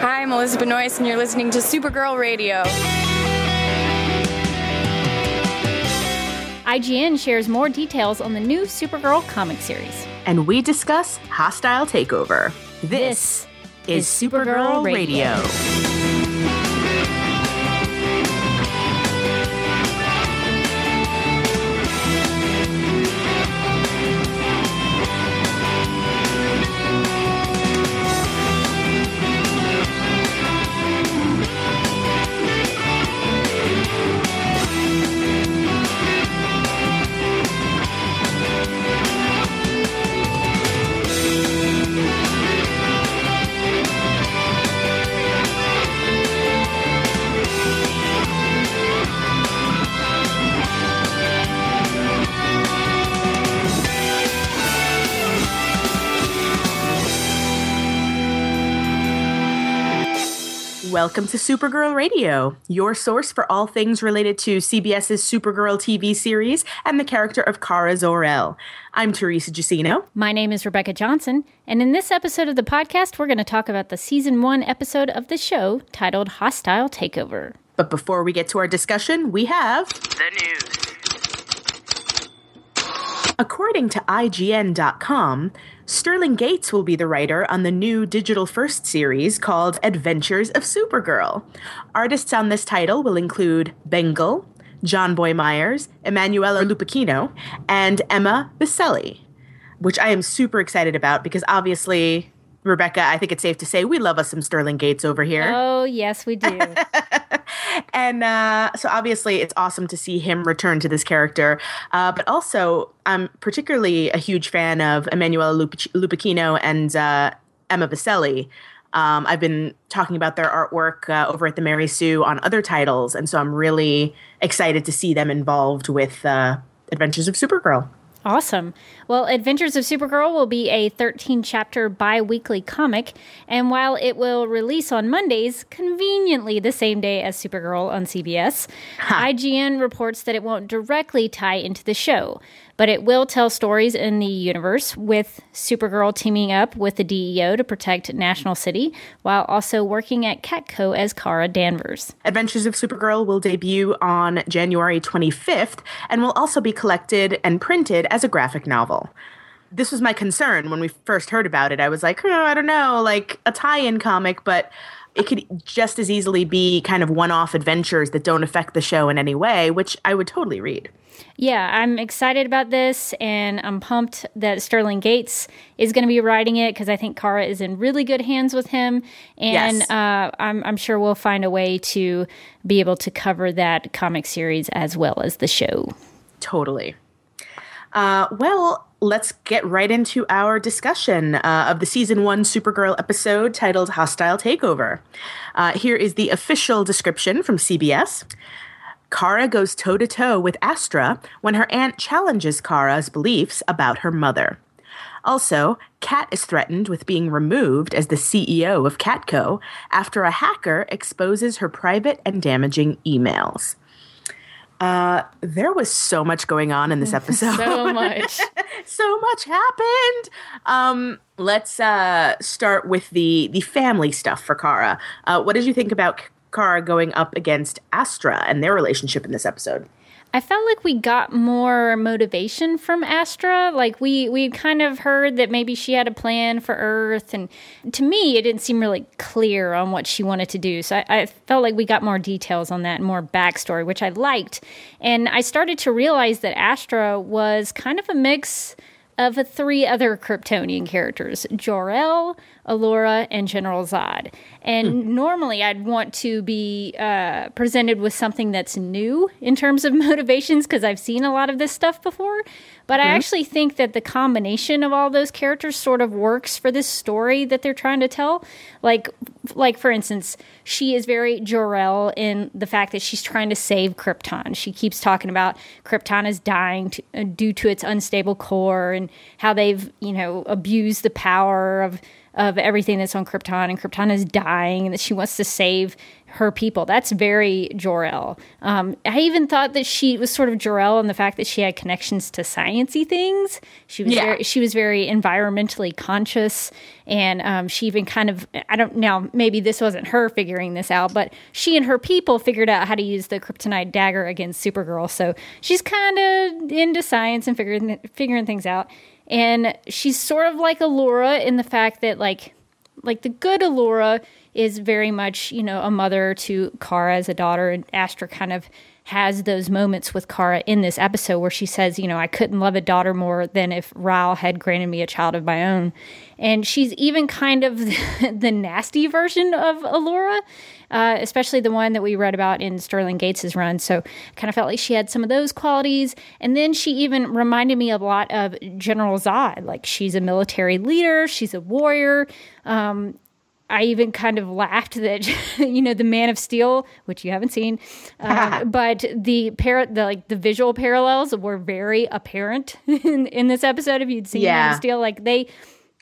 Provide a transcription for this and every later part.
Hi, I'm Elizabeth Noyce, and you're listening to Supergirl Radio. IGN shares more details on the new Supergirl comic series. And we discuss Hostile Takeover. This, is Supergirl, Radio. Welcome to Supergirl Radio, your source for all things related to CBS's Supergirl TV series and the character of Kara Zor-El. I'm Teresa Jusino. My name is Rebecca Johnson, and in this episode of the podcast, we're going to talk about the season one episode of the show titled Hostile Takeover. But before we get to our discussion, we have The news. According to IGN.com, Sterling Gates will be the writer on the new digital first series called Adventures of Supergirl. Artists on this title will include Bengal, Jonboy Meyers, Emanuela Lupacchino, and Emma Vieceli, which I am super excited about because obviously, Rebecca, I think it's safe to say we love us some Sterling Gates over here. Oh, yes, we do. and uh, so obviously it's awesome to see him return to this character uh, but also i'm particularly a huge fan of emanuela Lupic- lupacchino and uh, emma vieceli um, i've been talking about their artwork uh, over at the mary sue on other titles and so i'm really excited to see them involved with uh, adventures of supergirl Awesome. Well, Adventures of Supergirl will be a 13 chapter bi weekly comic, and while it will release on Mondays, conveniently the same day as Supergirl on CBS, IGN reports that it won't directly tie into the show, but it will tell stories in the universe with Supergirl teaming up with the DEO to protect National City while also working at Catco as Kara Danvers. Adventures of Supergirl will debut on January 25th and will also be collected and printed as a graphic novel. This was my concern when we first heard about it. I was like, oh, I don't know, like a tie in comic, but it could just as easily be kind of one off adventures that don't affect the show in any way, which I would totally read. Yeah, I'm excited about this, and I'm pumped that Sterling Gates is going to be writing it because I think Kara is in really good hands with him, and Yes. uh, I'm, I'm sure we'll find a way to be able to cover that comic series as well as the show. Totally. Uh, well, let's get right into our discussion uh, of the season one Supergirl episode titled Hostile Takeover. Uh, here is the official description from CBS. Kara goes toe to toe with Astra when her aunt challenges Kara's beliefs about her mother. Also, Cat is threatened with being removed as the CEO of Catco after a hacker exposes her private and damaging emails. Uh, there was so much going on in this episode. So much. so much happened. Um, let's uh, start with the the family stuff for Kara. Uh, what did you think about Kara going up against Astra and their relationship in this episode? I felt like we got more motivation from Astra. Like we we kind of heard that maybe she had a plan for Earth, and to me, it didn't seem really clear on what she wanted to do. So I, I felt like we got more details on that, and more backstory, which I liked. And I started to realize that Astra was kind of a mix of three other Kryptonian characters Jor-El, Alura, and General Zod. And normally I'd want to be uh, presented with something that's new in terms of motivations because I've seen a lot of this stuff before. But I actually think that the combination of all those characters sort of works for this story that they're trying to tell. Like, like for instance, she is very Jor-El in the fact that she's trying to save Krypton. She keeps talking about Krypton is dying to, uh, due to its unstable core and how they've, you know, abused the power of of everything that's on Krypton, and Krypton is dying, and that she wants to save her people. That's very Jor-El. Um, I even thought that she was sort of Jor-El in the fact that she had connections to sciency things. She was Yeah. very, she was very environmentally conscious, and um, she even kind of I don't now maybe this wasn't her figuring this out, but she and her people figured out how to use the kryptonite dagger against Supergirl. So she's kind of into science and figuring figuring things out. And she's sort of like Alura in the fact that like like the good Alura is very much, you know, a mother to Kara as a daughter, and Astra kind of has those moments with Kara in this episode where she says, you know, I couldn't love a daughter more than if Rao had granted me a child of my own. And she's even kind of the nasty version of Alura, uh, especially the one that we read about in Sterling Gates's run. So kind of felt like she had some of those qualities. And then she even reminded me a lot of General Zod. Like she's a military leader, she's a warrior. Um, I even kind of laughed that you know the Man of Steel, which you haven't seen, uh, but the par- the like the visual parallels were very apparent in, in this episode. If you'd seen Man of Steel, like they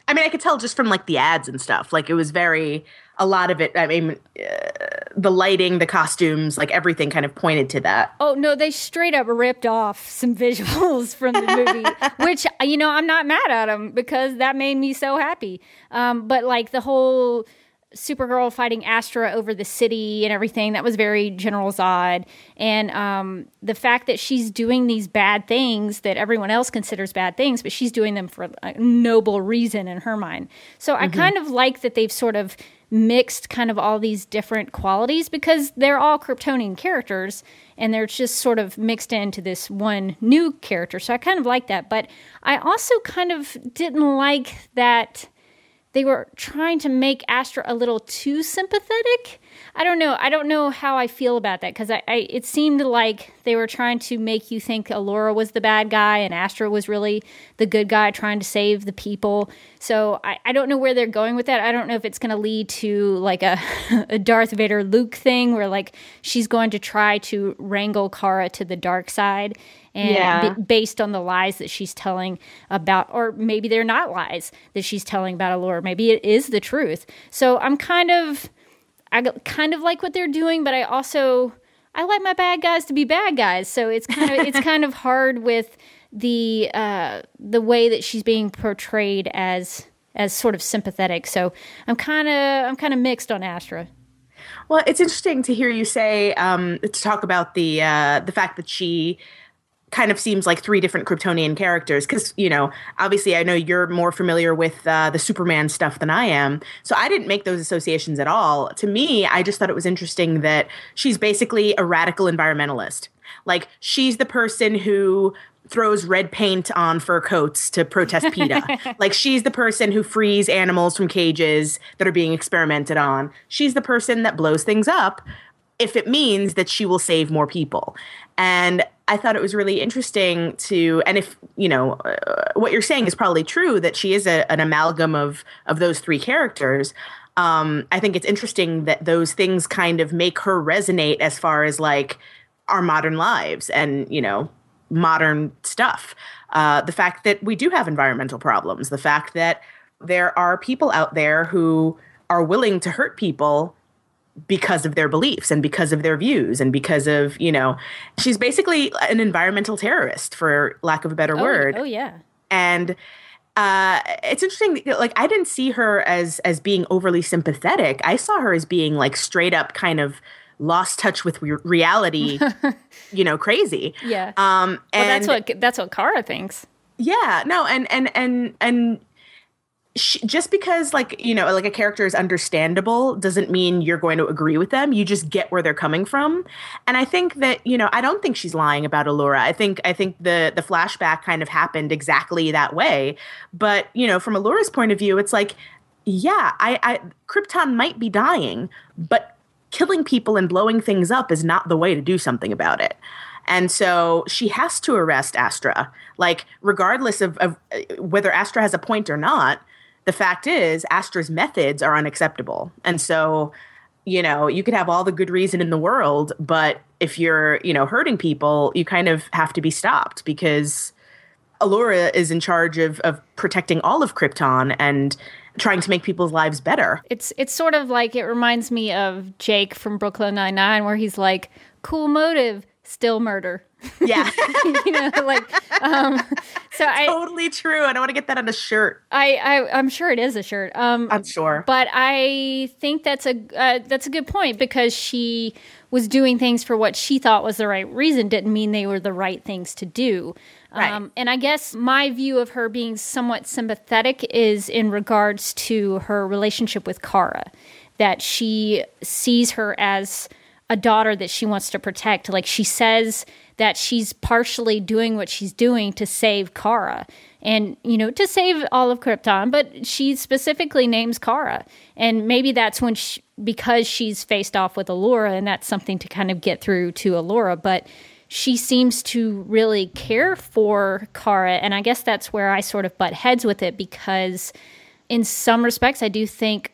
I mean, I could tell just from like the ads and stuff. Like it was very a lot of it. I mean, uh, the lighting, the costumes, like everything, kind of pointed to that. Oh no, they straight up ripped off some visuals from the movie, which you know I'm not mad at them because that made me so happy. Um, but like the whole Supergirl fighting Astra over the city and everything that was very General Zod, and um, the fact that she's doing these bad things that everyone else considers bad things, but she's doing them for a noble reason in her mind. So I kind of like that they've sort of mixed kind of all these different qualities because they're all Kryptonian characters and they're just sort of mixed into this one new character. So I kind of like that. But I also kind of didn't like that they were trying to make Astra a little too sympathetic. I don't know. I don't know how I feel about that because I, I it seemed like they were trying to make you think Alura was the bad guy and Astra was really the good guy trying to save the people. So I, I don't know where they're going with that. I don't know if it's going to lead to like a, a Darth Vader Luke thing where like she's going to try to wrangle Kara to the dark side and Yeah. be- based on the lies that she's telling about, or maybe they're not lies that she's telling about Alura. Maybe it is the truth. So I'm kind of, I kind of like what they're doing, but I also I like my bad guys to be bad guys. So it's kind of it's kind of hard with the uh, the way that she's being portrayed as as sort of sympathetic. So I'm kind of I'm kind of mixed on Astra. Well, it's interesting to hear you say um, to talk about the uh, the fact that she kind of seems like three different Kryptonian characters because you know obviously I know you're more familiar with uh, the Superman stuff than I am, so I didn't make those associations at all. To me, I just thought it was interesting that she's basically a radical environmentalist. Like she's the person who throws red paint on fur coats to protest PETA. like she's the person who frees animals from cages that are being experimented on. She's the person that blows things up if it means that she will save more people. And I thought it was really interesting to, and if you know uh, what you're saying is probably true that she is a, an amalgam of of those three characters. Um, I think it's interesting that those things kind of make her resonate as far as like our modern lives and you know modern stuff. Uh, the fact that we do have environmental problems, the fact that there are people out there who are willing to hurt people because of their beliefs and because of their views and because of you know she's basically an environmental terrorist for lack of a better Oh, word Oh yeah. and uh, it's interesting like i didn't see her as as being overly sympathetic i saw her as being like straight up kind of lost touch with re- reality you know crazy Yeah. um Well, that's what that's what Kara thinks. yeah no and and and and she, just because like you know like a character is understandable doesn't mean you're going to agree with them. You just get where they're coming from. And i think that you know i don't think she's lying about alura i think i think the the flashback kind of happened exactly that way. But you know from alura's point of view it's like yeah i i krypton might be dying but killing people and blowing things up is not the way to do something about it. And so she has to arrest Astra. Like, regardless of, of uh, whether Astra has a point or not, the fact is, Astra's methods are unacceptable. And so, you know, you could have all the good reason in the world, but if you're, you know, hurting people, you kind of have to be stopped because Alura is in charge of, of protecting all of Krypton. And trying to make people's lives better. It's it's sort of like it reminds me of Jake from Brooklyn Nine Nine, where he's like, "Cool motive, still murder." Yeah, you know, like um, so. I totally true. I don't want to get that on a shirt. I, I I'm sure it is a shirt. Um, I'm sure, but I think that's a uh, that's a good point because she was doing things for what she thought was the right reason didn't mean they were the right things to do. Right. Um, and I guess my view of her being somewhat sympathetic is in regards to her relationship with Kara, that she sees her as a daughter that she wants to protect. Like she says that she's partially doing what she's doing to save Kara and, you know, to save all of Krypton, but she specifically names Kara. And maybe that's when she, because she's faced off with Alura and that's something to kind of get through to Alura, but she seems to really care for Kara. And I guess that's where I sort of butt heads with it because, in some respects, I do think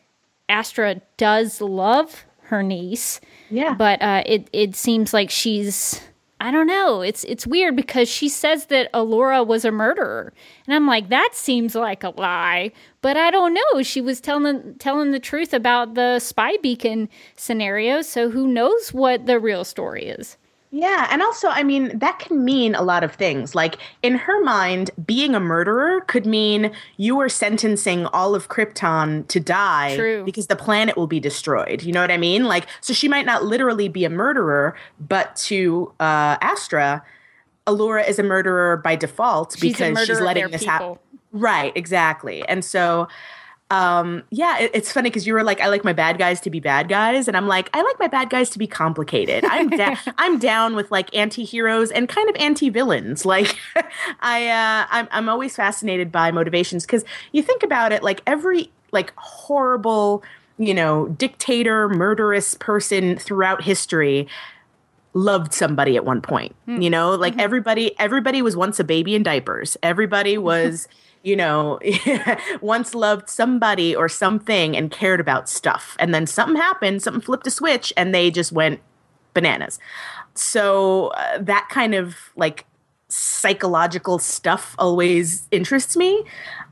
Astra does love her niece. Yeah. But uh, it it seems like she's I don't know. It's it's weird because she says that Alura was a murderer, and I'm like, that seems like a lie. But I don't know. She was telling telling the truth about the spy beacon scenario, so who knows what the real story is? Yeah, and also, I mean, that can mean a lot of things. Like, in her mind, being a murderer could mean you are sentencing all of Krypton to die True. because the planet will be destroyed. You know what I mean? Like, so she might not literally be a murderer, but to uh, Astra, Alura is a murderer by default She's because she's letting this happen. Right, exactly. And so um yeah it, it's funny because you were like i like my bad guys to be bad guys and i'm like i like my bad guys to be complicated. I'm down i'm down with like anti-heroes and kind of anti-villains. Like i uh i'm, I'm always fascinated by motivations because you think about it like every like horrible you know dictator murderous person throughout history loved somebody at one point you know? Like everybody everybody was once a baby in diapers. Everybody was you know once loved somebody or something and cared about stuff. And then something happened something flipped a switch and they just went bananas. So uh, that kind of like psychological stuff always interests me.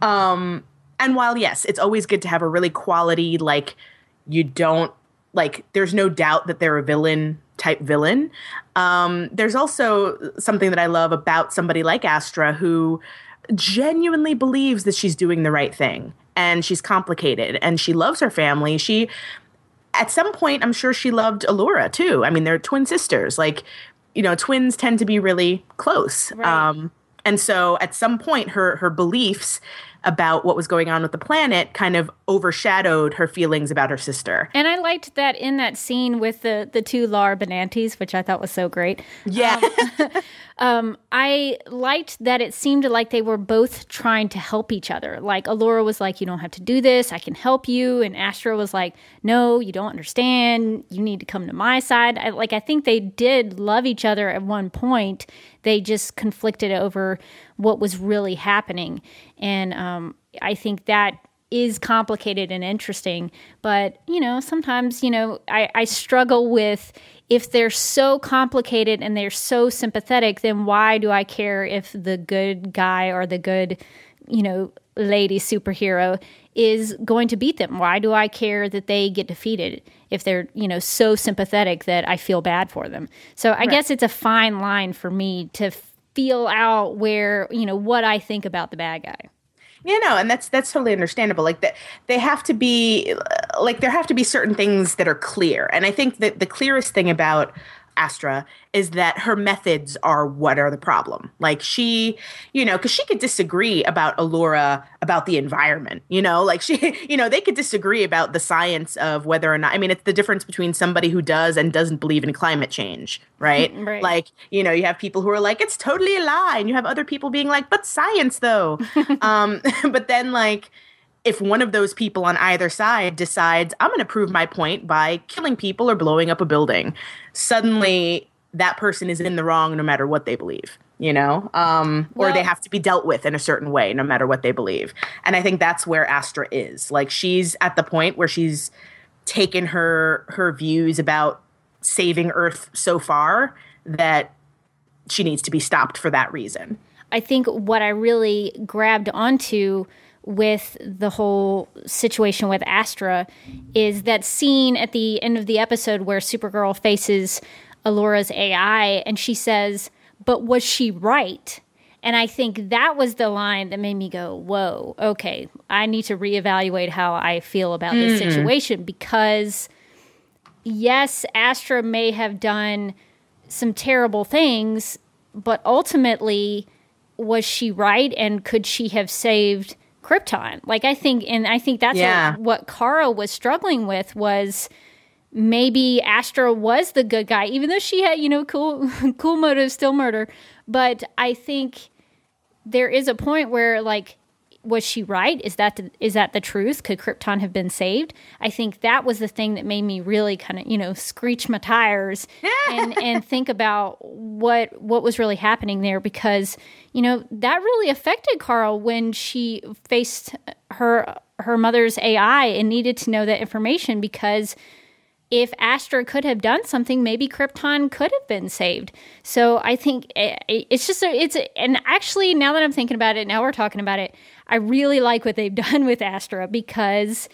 Um and while yes it's always good to have a really quality like you don't like there's no doubt that they're a villain type villain. Um there's also something that i love about somebody like astra who genuinely believes that she's doing the right thing and she's complicated and she loves her family. She at some point i'm sure she loved alura too. I mean they're twin sisters. Like you know twins tend to be really close. Right. um and so at some point her her beliefs about what was going on with the planet kind of overshadowed her feelings about her sister And I liked that in that scene with the the two Laura Benantis, which I thought was so great. yeah Um, I liked that it seemed like they were both trying to help each other. Like Alura was like, "You don't have to do this. I can help you," and Astra was like, "No, you don't understand. You need to come to my side." I, like I think they did love each other at one point. They just conflicted over what was really happening, and um, I think that is complicated and interesting. But, you know, sometimes, you know, I, I struggle with if they're so complicated and they're so sympathetic, then why do I care if the good guy or the good, you know, lady superhero is going to beat them? Why do I care that they get defeated if they're, you know, so sympathetic that I feel bad for them? So I guess it's a fine line for me to feel out where, you know, what I think about the bad guy. you know and that's that's totally understandable like that they have to be like there have to be certain things that are clear and i think that the clearest thing about astra is that her methods are what are the problem. Like she you know because she could disagree about alura about the environment you know? Like she you know they could disagree about the science of whether or not i mean it's the difference between somebody who does and doesn't believe in climate change right, Right. like you know you have people who are like it's totally a lie and you have other people being like but science though. Um but then like if one of those people on either side decides i'm going to prove my point by killing people or blowing up a building suddenly that person is in the wrong no matter what they believe you know? Um or Well- they have to be dealt with in a certain way no matter what they believe. And i think that's where astra is. Like she's at the point where she's taken her her views about saving earth so far that she needs to be stopped for that reason. I think what I really grabbed onto with the whole situation with Astra is that scene at the end of the episode where Supergirl faces Alura's AI and she says, But was she right? And I think that was the line that made me go, Whoa, okay, I need to reevaluate how I feel about this mm. situation because, yes, Astra may have done some terrible things, but ultimately, was she right? And could she have saved Krypton. Like I think, and I think that's yeah. what, what Kara was struggling with was maybe Astra was the good guy, even though she had you know cool cool motives, still murder. But I think there is a point where like was she right? Is that the, is that the truth? Could Krypton have been saved? I think that was the thing that made me really kind of you know screech my tires and and think about what what was really happening there because you know that really affected Kara when she faced her her mother's AI and needed to know that information because if Astra could have done something, maybe Krypton could have been saved. So I think it's just a, it's a, and actually now that I'm thinking about it, now we're talking about it, I really like what they've done with Astra because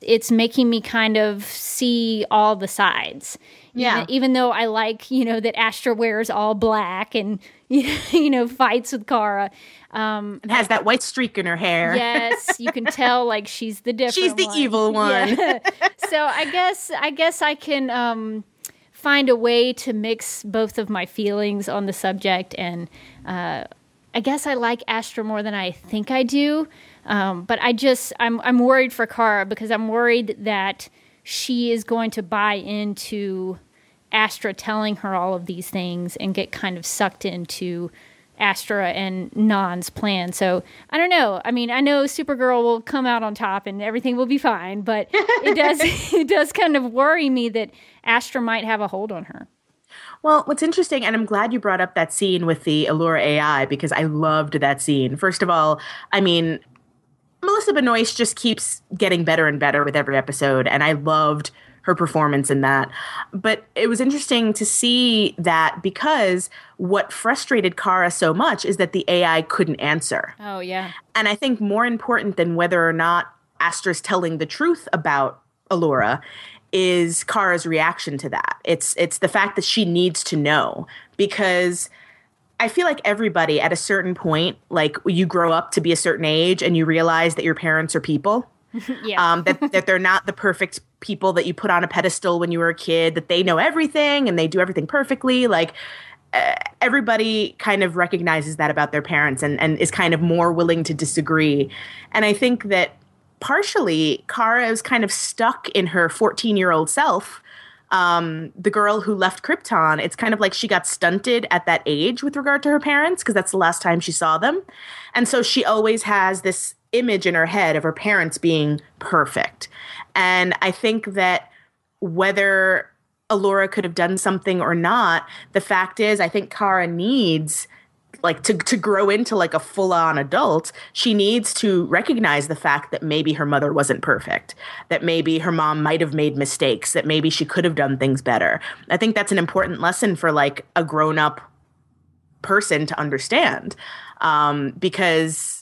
it's making me kind of see all the sides. Yeah. Even, even though I like, you know, that Astra wears all black and you know fights with Kara. Um, and has that white streak in her hair. Yes, you can tell like she's the different. She's the one. evil one. Yeah. so I guess I guess I can um, find a way to mix both of my feelings on the subject, and uh, I guess I like Astra more than I think I do. Um, but I just I'm I'm worried for Kara because I'm worried that she is going to buy into Astra telling her all of these things and get kind of sucked into Astra and Non's plan. So I don't know. I mean, I know Supergirl will come out on top and everything will be fine, but it does it does kind of worry me that Astra might have a hold on her. Well, what's interesting, and I'm glad you brought up that scene with the Alura AI because I loved that scene. First of all, I mean, Melissa Benoist just keeps getting better and better with every episode, and I loved her performance in that. But it was interesting to see that because what frustrated Kara so much is that the AI couldn't answer. Oh, yeah. And I think more important than whether or not Astra's telling the truth about Alura is Kara's reaction to that. It's it's the fact that she needs to know because I feel like everybody at a certain point, like you grow up to be a certain age and you realize that your parents are people. yeah. um, that, that they're not the perfect people that you put on a pedestal when you were a kid, that they know everything and they do everything perfectly. Like uh, everybody kind of recognizes that about their parents and, and is kind of more willing to disagree. And I think that partially Kara is kind of stuck in her 14 year old self. Um, the girl who left Krypton, it's kind of like she got stunted at that age with regard to her parents because that's the last time she saw them. And so she always has this image in her head of her parents being perfect. And I think that whether Alura could have done something or not, the fact is, I think Kara needs like to to grow into like a full on adult, she needs to recognize the fact that maybe her mother wasn't perfect, that maybe her mom might have made mistakes, that maybe she could have done things better. I think that's an important lesson for like a grown up person to understand, um, because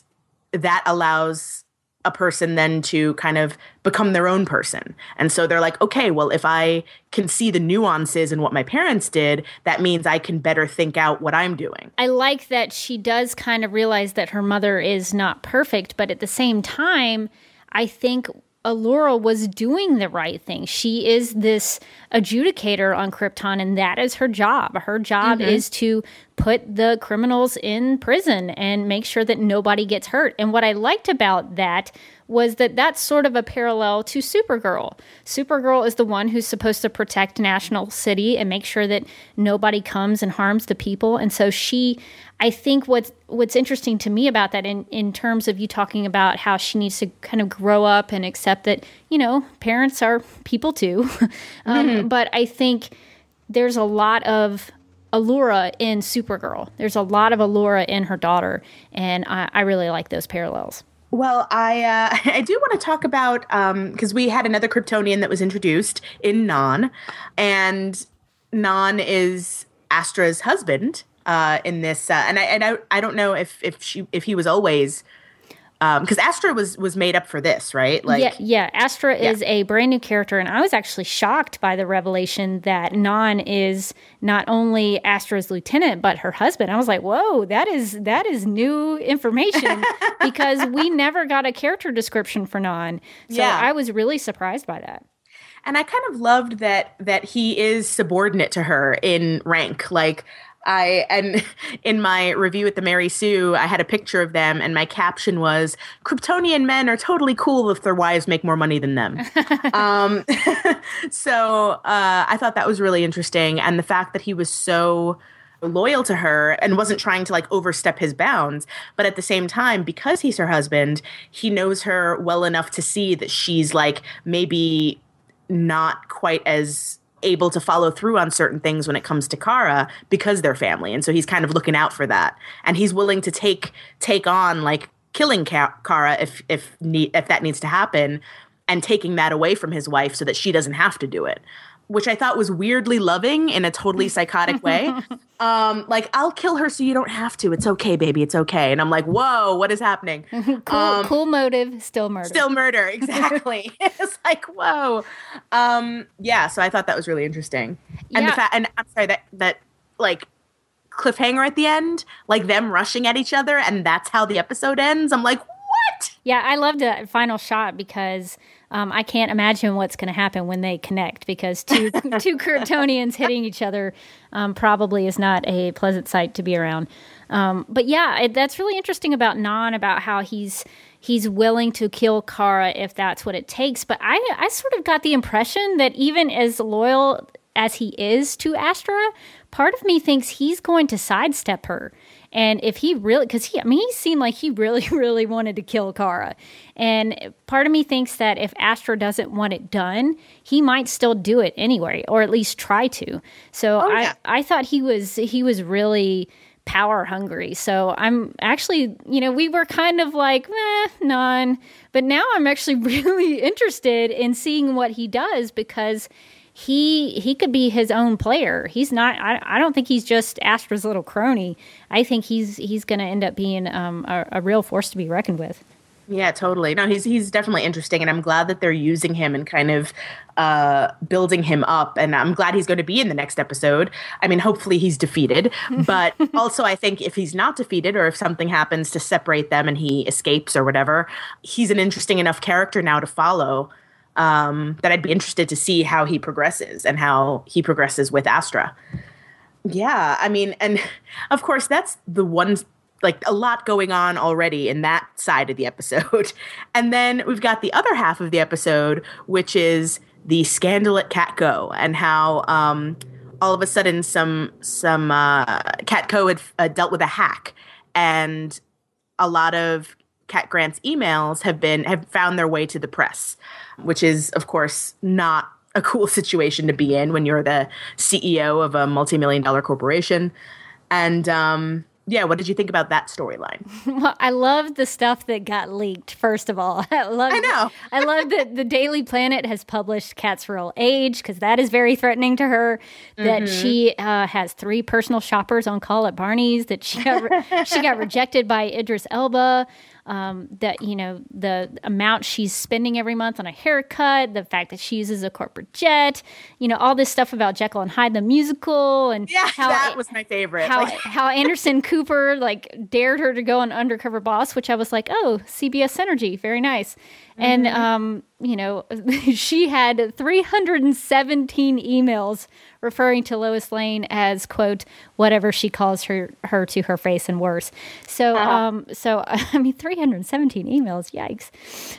that allows a person then to kind of become their own person. And so they're like, okay, well, if I can see the nuances in what my parents did, that means I can better think out what I'm doing. I like that she does kind of realize that her mother is not perfect, but at the same time, I think Alura was doing the right thing. She is this adjudicator on Krypton, and that is her job. Her job mm-hmm. is to put the criminals in prison and make sure that nobody gets hurt. And what I liked about that was that that's sort of a parallel to Supergirl. Supergirl is the one who's supposed to protect National City and make sure that nobody comes and harms the people. And so she, I think what's what's interesting to me about that in in terms of you talking about how she needs to kind of grow up and accept that you know parents are people too. um, mm-hmm. But I think there's a lot of Alura in Supergirl. There's a lot of Alura in her daughter, and I, I really like those parallels. Well, I uh, I do want to talk about because um, we had another Kryptonian that was introduced in Non, and Non is Astra's husband uh, in this, uh, and I and I, I don't know if if she if he was always because um, Astra was was made up for this, right? Like, yeah, yeah. Astra yeah. is a brand new character, and I was actually shocked by the revelation that Non is not only Astra's lieutenant but her husband. I was like, whoa, that is that is new information because we never got a character description for Non. So yeah. I was really surprised by that and I kind of loved that that he is subordinate to her in rank. Like I and in my review at the Mary Sue, I had a picture of them, and my caption was "Kryptonian men are totally cool if their wives make more money than them." um, so uh, I thought that was really interesting, and the fact that he was so loyal to her and wasn't trying to like overstep his bounds but at the same time because he's her husband he knows her well enough to see that she's like maybe not quite as able to follow through on certain things when it comes to Kara because they're family, and so he's kind of looking out for that, and he's willing to take take on like killing Kara if if if that needs to happen, and taking that away from his wife so that she doesn't have to do it which I thought was weirdly loving in a totally psychotic way. Um, like, I'll kill her so you don't have to. It's okay, baby. It's okay. And I'm like, whoa, what is happening? cool, um, cool motive, still murder. Still murder, exactly. it's like, whoa. Um, yeah, so I thought that was really interesting. And yeah. the fact, and I'm sorry that that like cliffhanger at the end, like them rushing at each other, and that's how the episode ends. I'm like, what? Yeah, I loved the final shot because um, I can't imagine what's going to happen when they connect because two two Kryptonians hitting each other um, probably is not a pleasant sight to be around. Um, but yeah, it, that's really interesting about Non about how he's he's willing to kill Kara if that's what it takes. But I I sort of got the impression that even as loyal as he is to Astra, part of me thinks he's going to sidestep her. And if he really, because he, I mean, he seemed like he really, really wanted to kill Kara. And part of me thinks that if Astra doesn't want it done, he might still do it anyway, or at least try to. So oh, yeah. I, I thought he was, he was really power hungry. So I'm actually, you know, we were kind of like, eh, Non. But now I'm actually really interested in seeing what he does because he he could be his own player. He's not. I, I don't think he's just Astra's little crony. I think he's he's going to end up being um, a, a real force to be reckoned with. Yeah, totally. No, he's he's definitely interesting, and I'm glad that they're using him and kind of uh, building him up. And I'm glad he's going to be in the next episode. I mean, hopefully he's defeated, but also I think if he's not defeated or if something happens to separate them and he escapes or whatever, he's an interesting enough character now to follow um, that I'd be interested to see how he progresses and how he progresses with Astra. Yeah, I mean, and of course, that's the one like a lot going on already in that side of the episode. And then we've got the other half of the episode, which is the scandal at CatCo and how um, all of a sudden some some uh, CatCo had uh, dealt with a hack, and a lot of Cat Grant's emails have been have found their way to the press which is, of course, not a cool situation to be in when you're the CEO of a multi million dollar corporation. And um, yeah, what did you think about that storyline? Well, I love the stuff that got leaked. First of all, I love. I know. I love that the Daily Planet has published Cat's real age because that is very threatening to her. That mm-hmm. she uh, has three personal shoppers on call at Barney's. That she got re- she got rejected by Idris Elba um, that you know the amount she's spending every month on a haircut, the fact that she uses a corporate jet, you know all this stuff about Jekyll and Hyde the musical, and yeah, how, that was my favorite. How how Anderson Cooper like dared her to go on Undercover Boss, which I was like, oh, CBS Synergy, very nice. Mm-hmm. And um, you know, she had 317 emails referring to Lois Lane as quote whatever she calls her her to her face and worse. So uh-huh. um so I mean 317 emails, yikes.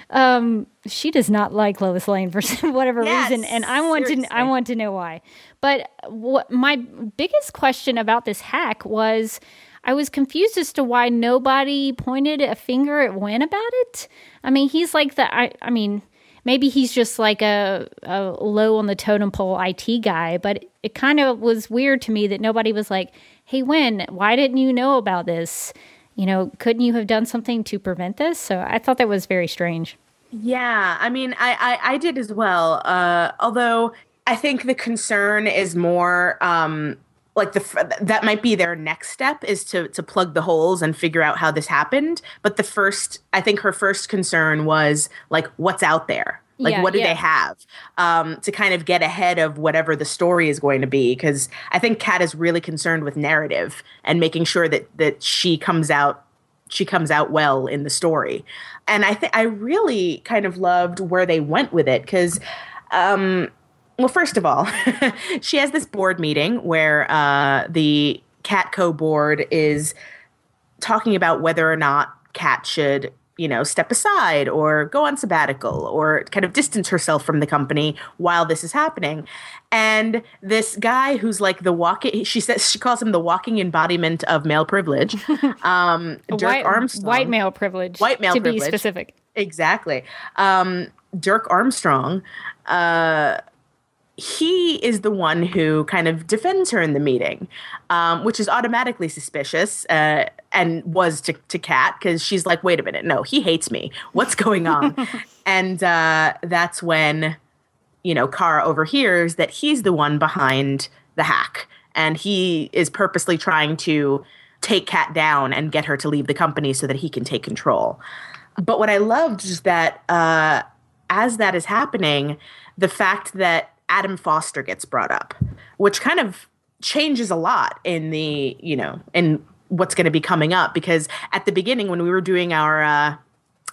Um she does not like Lois Lane for whatever yes, reason and I want seriously. to I want to know why. But what my biggest question about this hack was I was confused as to why nobody pointed a finger at Winn about it. I mean, he's like the I, I mean, maybe he's just like a, a low on the totem pole IT guy, but it kind of was weird to me that nobody was like, hey, Winn, why didn't you know about this? You know, couldn't you have done something to prevent this? So I thought that was very strange. Yeah, I mean, I, I, I did as well. Uh, although I think the concern is more um, like the that might be their next step is to to plug the holes and figure out how this happened. But the first i think her first concern was like what's out there? Like Yeah, what do yeah. they have? Um to kind of get ahead of whatever the story is going to be. Because i think cat is really concerned with narrative and making sure that that she comes out she comes out well in the story. And i think i really kind of loved where they went with it because um well first of all she has this board meeting where uh the catco board is talking about whether or not Cat should you know step aside or go on sabbatical or kind of distance herself from the company while this is happening and this guy who's like the walking she says she calls him the walking embodiment of male privilege um dirk white, armstrong white male privilege. White male to be privilege. specific. Exactly. Um, Dirk Armstrong, uh, he is the one who kind of defends her in the meeting, um, which is automatically suspicious uh, and was to, to Cat because she's like, wait a minute, no, he hates me. What's going on? and uh, that's when, you know, Kara overhears that he's the one behind the hack and he is purposely trying to take Cat down and get her to leave the company so that he can take control. But what I loved is that uh, as that is happening, the fact that Adam Foster gets brought up, which kind of changes a lot in the, you know, in what's going to be coming up. Because at the beginning, when we were doing our uh,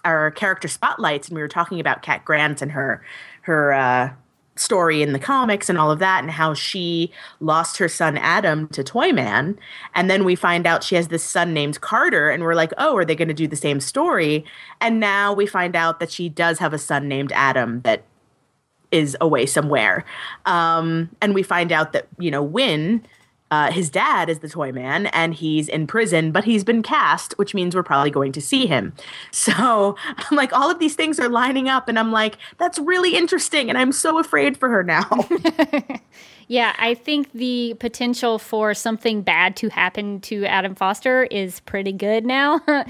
our character spotlights and we were talking about Cat Grant and her her uh, story in the comics and all of that and how she lost her son Adam to Toyman and then we find out she has this son named Carter and we're like oh are they going to do the same story and now we find out that she does have a son named Adam that is away somewhere um, and we find out that you know Winn uh, his dad is the toy man and he's in prison, but he's been cast, which means we're probably going to see him. So I'm like, all of these things are lining up, and I'm like, that's really interesting, and I'm so afraid for her now. Yeah, I think the potential for something bad to happen to Adam Foster is pretty good now. I,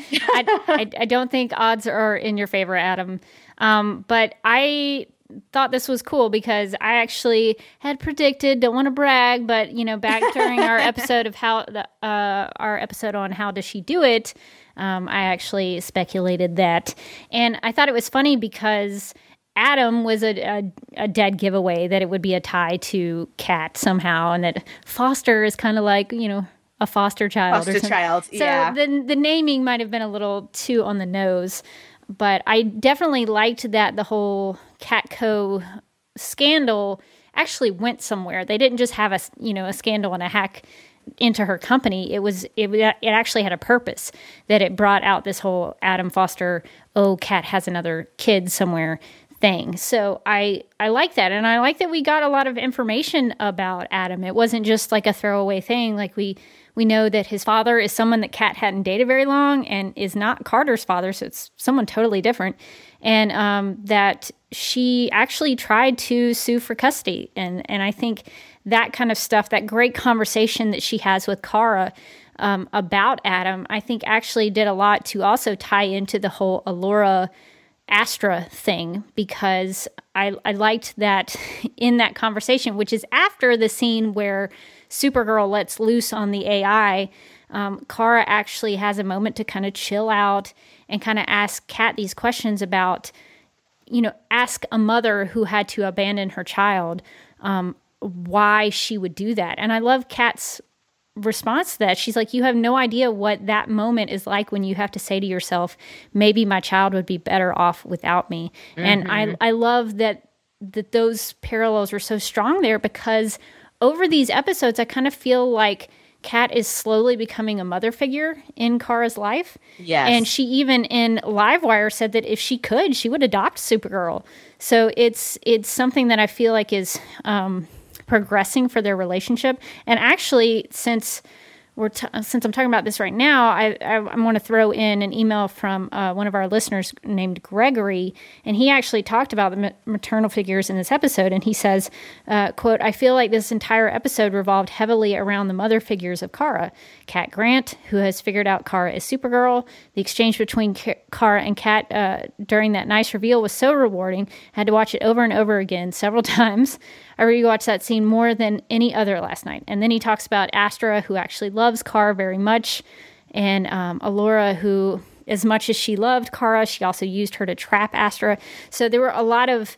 I, I don't think odds are in your favor, Adam. Um, but I thought this was cool because I actually had predicted, don't want to brag, but you know, back during our episode of how the uh, our episode on how does she do it, um, I actually speculated that, and I thought it was funny because. Adam was a, a, a dead giveaway that it would be a tie to Cat somehow, and that Foster is kind of like you know a foster child. Foster child, So yeah. the the naming might have been a little too on the nose, but I definitely liked that the whole Catco scandal actually went somewhere. They didn't just have a you know a scandal and a hack into her company. It was it it actually had a purpose that it brought out this whole Adam Foster oh Cat has another kid somewhere thing. So I I like that and I like that we got a lot of information about Adam. It wasn't just like a throwaway thing like we we know that his father is someone that Cat hadn't dated very long and is not Carter's father, so it's someone totally different. And um, that she actually tried to sue for custody. And, and I think that kind of stuff, that great conversation that she has with Kara um, about Adam, I think actually did a lot to also tie into the whole Alura Astra thing because I, I liked that in that conversation, which is after the scene where Supergirl lets loose on the AI. Um, Kara actually has a moment to kind of chill out and kind of ask Cat these questions about, you know, ask a mother who had to abandon her child um, why she would do that. And I love Cat's response to that. She's like, You have no idea what that moment is like when you have to say to yourself, maybe my child would be better off without me. And I, I love that that those parallels are so strong there because over these episodes I kind of feel like Cat is slowly becoming a mother figure in Kara's life. Yes. And she even in Livewire said that if she could, she would adopt Supergirl. So it's it's something that I feel like is um, progressing for their relationship. And actually, since we're t- since I'm talking about this right now, I I, I want to throw in an email from uh, one of our listeners named Gregory, and he actually talked about the ma- maternal figures in this episode, and he says, uh, "quote I feel like this entire episode revolved heavily around the mother figures of Kara, Cat Grant, who has figured out Kara is Supergirl, the exchange between Ka- Kara and Cat uh, during that nice reveal was so rewarding. I had to watch it over and over again several times. I rewatched that scene more than any other last night. And then he talks about Astra, who actually loves Kara very much, and um, Alura, who, as much as she loved Kara, she also used her to trap Astra. So there were a lot of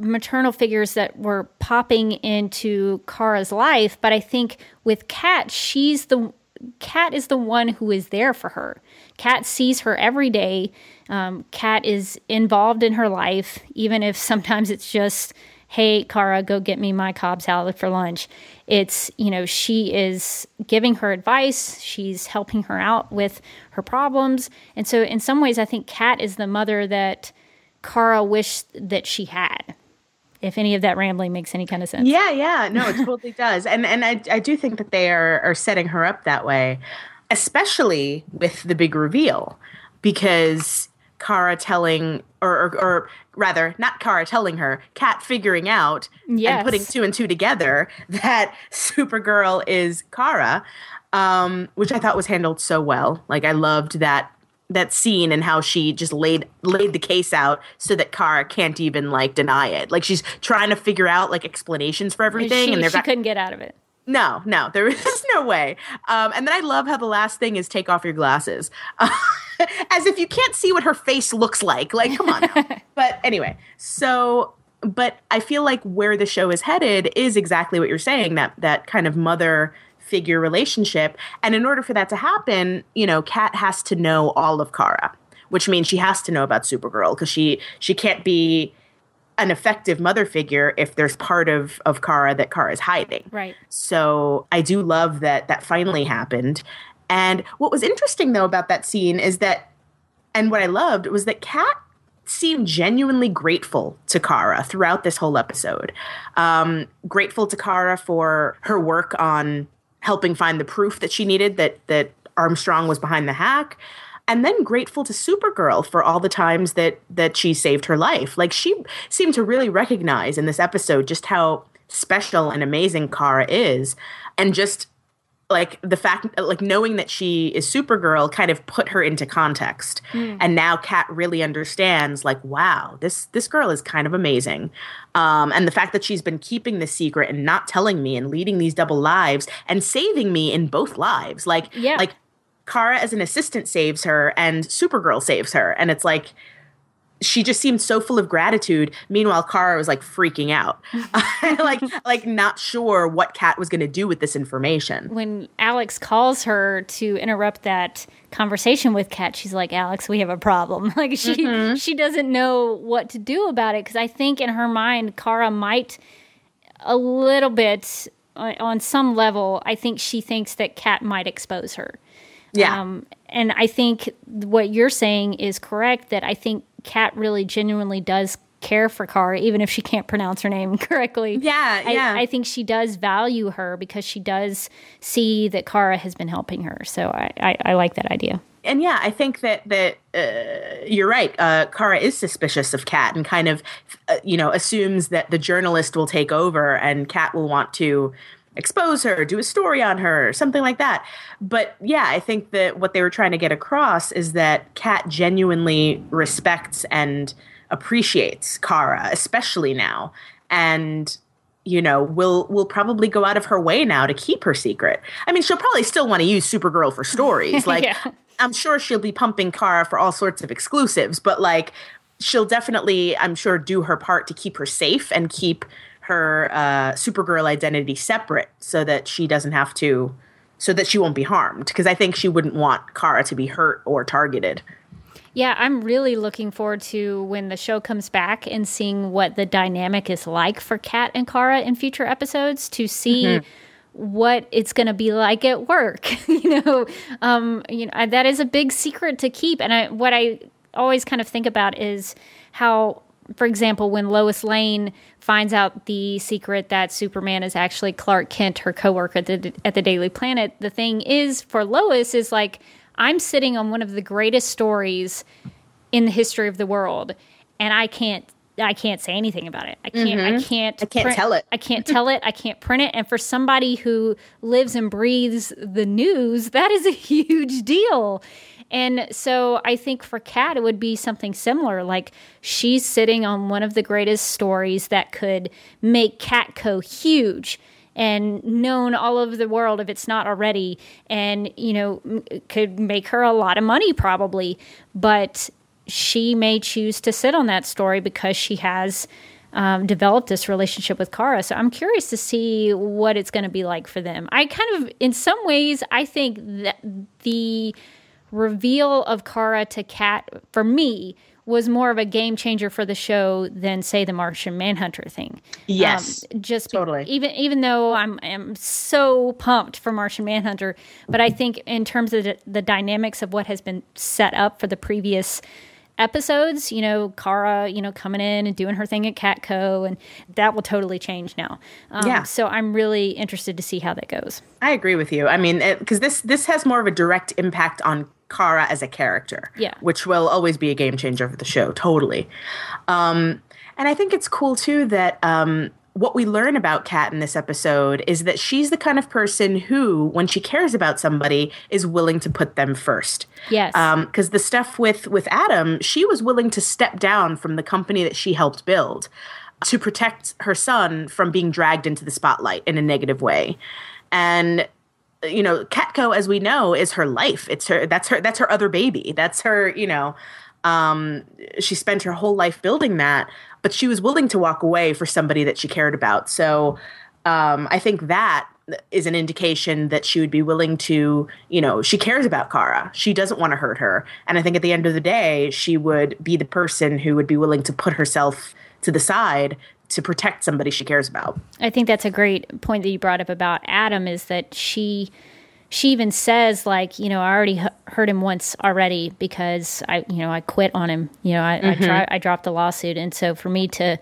maternal figures that were popping into Kara's life, but I think with Cat, she's the Cat is the one who is there for her. Cat sees her every day. Um, Cat is involved in her life, even if sometimes it's just, hey, Kara, go get me my Cobb salad for lunch. It's, you know, she is giving her advice, she's helping her out with her problems. And so, in some ways, I think Cat is the mother that Kara wished that she had if any of that rambling makes any kind of sense. Yeah, yeah, no, it totally does, and and I I do think that they are are setting her up that way, especially with the big reveal, because Kara telling or, or, or rather not Kara telling her, Cat figuring out Yes. and putting two and two together that Supergirl is Kara, um, which I thought was handled so well. Like I loved that that scene and how she just laid laid the case out so that Kara can't even like deny it. Like she's trying to figure out like explanations for everything, she, and they're she couldn't get out of it. No, no, there is no way. Um, and then I love how the last thing is take off your glasses, as if you can't see what her face looks like. Like, come on. but anyway, so but I feel like where the show is headed is exactly what you're saying that that kind of mother figure relationship. And in order for that to happen, you know, Cat has to know all of Kara, which means she has to know about Supergirl because she she can't be an effective mother figure if there's part of of Kara that Kara is hiding. Right. So I do love that that finally happened. And what was interesting though about that scene is that, and what I loved was that Cat seemed genuinely grateful to Kara throughout this whole episode. Um, grateful to Kara for her work on helping find the proof that she needed that that Armstrong was behind the hack. And then grateful to Supergirl for all the times that that she saved her life. Like she seemed to really recognize in this episode just how special and amazing Kara is, and just like the fact like knowing that she is supergirl kind of put her into context. And now cat really understands like wow this this girl is kind of amazing. Um, and the fact that she's been keeping this secret and not telling me and leading these double lives and saving me in both lives. Like Yeah. like kara as an assistant saves her and supergirl saves her and it's like she just seemed so full of gratitude. Meanwhile, Kara was like freaking out, like like not sure what Cat was going to do with this information. when Alex calls her to interrupt that conversation with Cat, she's like, "Alex, we have a problem." Like she Mm-hmm. she doesn't know what to do about it because I think in her mind, Kara might a little bit uh, on some level. I think she thinks that Cat might expose her. Yeah, Um, and I think what you're saying is correct. That I think Cat really genuinely does care for Kara, even if she can't pronounce her name correctly. Yeah, I, yeah. I think she does value her because she does see that Kara has been helping her. So I, I, I like that idea. and yeah, I think that that uh, you're right. Uh, Kara is suspicious of Cat and kind of, uh, you know, assumes that the journalist will take over and Cat will want to expose her, do a story on her, something like that. But yeah, I think that what they were trying to get across is that Cat genuinely respects and appreciates Kara, especially now, and you know will will probably go out of her way now to keep her secret. I mean, she'll probably still want to use Supergirl for stories, like. Yeah. I'm sure she'll be pumping Kara for all sorts of exclusives, but like she'll definitely, I'm sure, do her part to keep her safe and keep her uh, Supergirl identity separate so that she doesn't have to, so that she won't be harmed. Because I think she wouldn't want Kara to be hurt or targeted. Yeah, I'm really looking forward to when the show comes back and seeing what the dynamic is like for Cat and Kara in future episodes to see what it's going to be like at work. you know, um, you know that is a big secret to keep. And I, what I always kind of think about is how, for example, when Lois Lane finds out the secret that Superman is actually Clark Kent, her coworker at the, at the Daily Planet, the thing is for Lois is like I'm sitting on one of the greatest stories in the history of the world, and I can't. I can't say anything about it. I can't. I can't. Mm-hmm. I can't tell it. I can't tell it. I can't print it. And for somebody who lives and breathes the news, that is a huge deal. And so I think for Cat, it would be something similar. Like she's sitting on one of the greatest stories that could make Catco huge and known all over the world if it's not already and you know could make her a lot of money probably but she may choose to sit on that story because she has um, developed this relationship with Kara. So I'm curious to see what it's going to be like for them. I kind of, in some ways, I think that the reveal of Kara to Cat, for me, was more of a game changer for the show than say the Martian Manhunter thing. Yes, um, just totally. Be, even even though I'm am so pumped for Martian Manhunter, but I think in terms of the, the dynamics of what has been set up for the previous episodes, you know, Kara, you know, coming in and doing her thing at Catco, and that will totally change now. Um, yeah. So I'm really interested to see how that goes. I agree with you. I mean, because this this has more of a direct impact on Kara as a character, yeah, which will always be a game changer for the show. Totally. Um, and I think it's cool too that um, what we learn about Cat in this episode is that she's the kind of person who, when she cares about somebody, is willing to put them first. Yes. Because um, the stuff with with Adam, she was willing to step down from the company that she helped build to protect her son from being dragged into the spotlight in a negative way. And you know, Catco, as we know, is her life. It's her. That's her. That's her other baby. That's her. You know, um, she spent her whole life building that but she was willing to walk away for somebody that she cared about. So um, I think that is an indication that she would be willing to, you know, she cares about Kara. She doesn't want to hurt her. And I think at the end of the day, she would be the person who would be willing to put herself to the side to protect somebody she cares about. I think that's a great point that you brought up about Adam is that she she even says like you know i already hurt him once already because i you know i quit on him you know i mm-hmm. I, try, I dropped the lawsuit and so for me to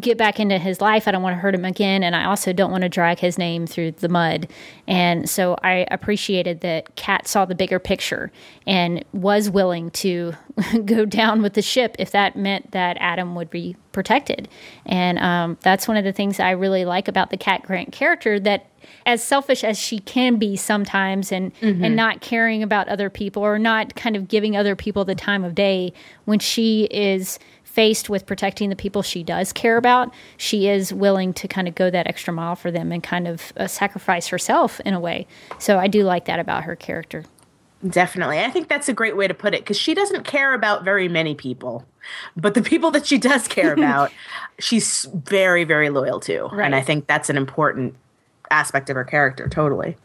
get back into his life i don't want to hurt him again and i also don't want to drag his name through the mud and so i appreciated that cat saw the bigger picture and was willing to go down with the ship if that meant that adam would be protected and um, that's one of the things i really like about the cat grant character that as selfish as she can be sometimes and mm-hmm. and not caring about other people or not kind of giving other people the time of day when she is faced with protecting the people she does care about, she is willing to kind of go that extra mile for them and kind of uh, sacrifice herself in a way. So I do like that about her character. Definitely. I think that's a great way to put it because she doesn't care about very many people. But the people that she does care about, she's very, very loyal to. Right. And I think that's an important aspect of her character, totally.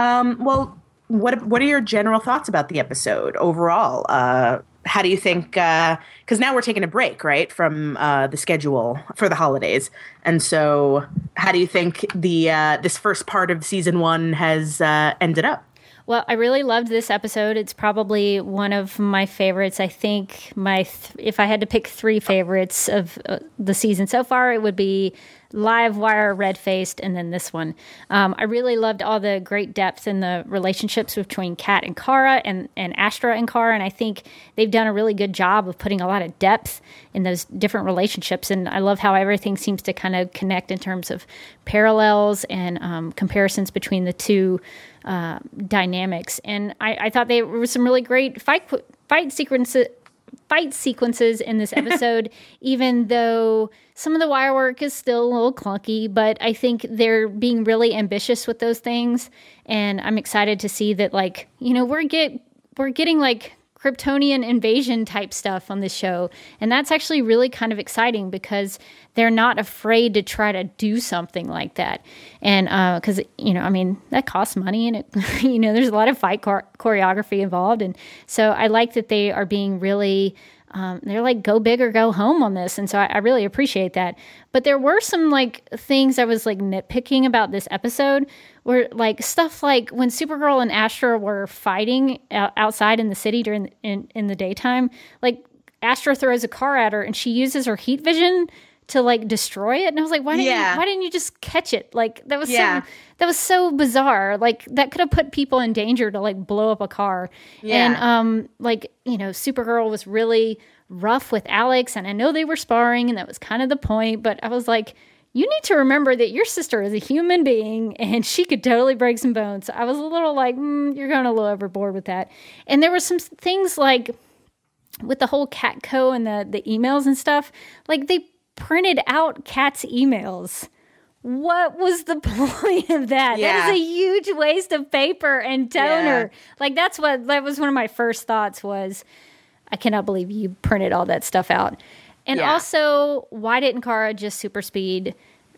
Um, well, what what are your general thoughts about the episode overall? Uh, how do you think? Because uh, now we're taking a break, right, from uh, the schedule for the holidays, and so how do you think the uh, this first part of season one has uh, ended up? Well, I really loved this episode. It's probably one of my favorites. I think my th- if I had to pick three favorites of uh, the season so far, it would be live wire red faced and then this one. Um, i really loved all the great depth in the relationships between cat and kara and, and astra and kara and i think they've done a really good job of putting a lot of depth in those different relationships and i love how everything seems to kind of connect in terms of parallels and um, comparisons between the two uh, dynamics. And I, I, thought there were some really great fight fight sequences fight sequences in this episode, even though some of the wire work is still a little clunky, but I think they're being really ambitious with those things. And I'm excited to see that, like, you know, we're get we're getting like Kryptonian invasion type stuff on this show. And that's actually really kind of exciting because they're not afraid to try to do something like that. And because, uh, you know, I mean, that costs money and it, you know, there's a lot of fight chore- choreography involved. And so I like that they are being really um, they're like go big or go home on this and so I, I, really appreciate that but there were some like things i was like nitpicking about this episode where like stuff like when supergirl and astra were fighting outside in the city during in, in the daytime like astra throws a car at her and she uses her heat vision to like destroy it and i was like why didn't yeah. you, why didn't you just catch it like that was yeah. so that was so bizarre like that could have put people in danger to like blow up a car yeah. and um like you know supergirl was really rough with alex and i know they were sparring and that was kind of the point but i was like you need to remember that your sister is a human being and she could totally break some bones. I was a little like, mm, you're going a little overboard with that. And there were some things like with the whole Catco and the, the emails and stuff, like they printed out cat's emails. What was the point of that? Yeah. That is a huge waste of paper and toner. Yeah. Like that's what that was one of my first thoughts was I cannot believe you printed all that stuff out. And Yeah. also, why didn't Kara just super speed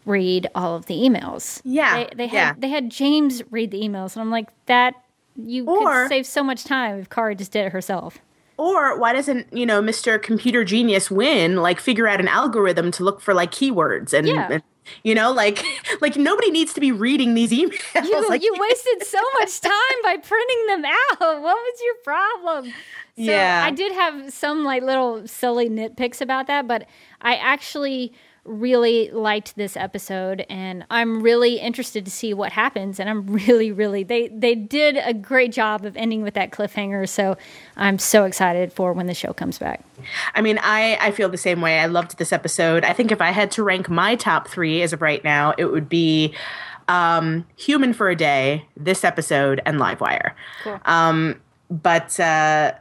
read all of the emails? Yeah, They, they had yeah. they had James read the emails and I'm like that you Or- could save so much time if Kara just did it herself. Or why doesn't you know Mr. Computer Genius Winn like figure out an algorithm to look for like keywords and, Yeah. and, you know like like nobody needs to be reading these emails. You, like, you wasted so much time by printing them out. What was your problem? So Yeah. I did have some like little silly nitpicks about that, but I actually really liked this episode and I'm really interested to see what happens and I'm really really they they did a great job of ending with that cliffhanger so I'm so excited for when the show comes back. I mean, I I feel the same way. I loved this episode. I think if I had to rank my top three as of right now, it would be um, Human for a Day, this episode, and Livewire. Cool. Um, but uh,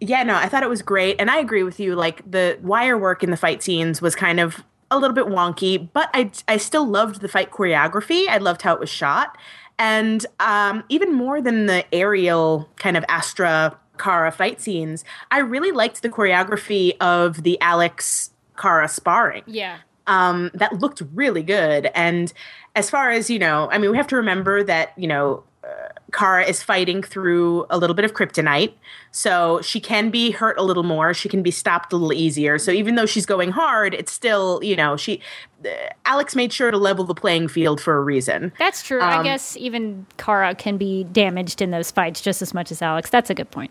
yeah, no, I thought it was great, and I agree with you. Like the wire work in the fight scenes was kind of a little bit wonky, but I I still loved the fight choreography. I loved how it was shot, and um, even more than the aerial kind of Astra Kara fight scenes, I really liked the choreography of the Alex Kara sparring Yeah. um, that looked really good. And as far as you know, I mean, we have to remember that you know. Kara is fighting through a little bit of kryptonite, so she can be hurt a little more. She can be stopped a little easier. So even though she's going hard, it's still, you know, she. Uh, Alex made sure to level the playing field for a reason. That's true. I Um, guess even Kara can be damaged in those fights just as much as Alex. That's a good point.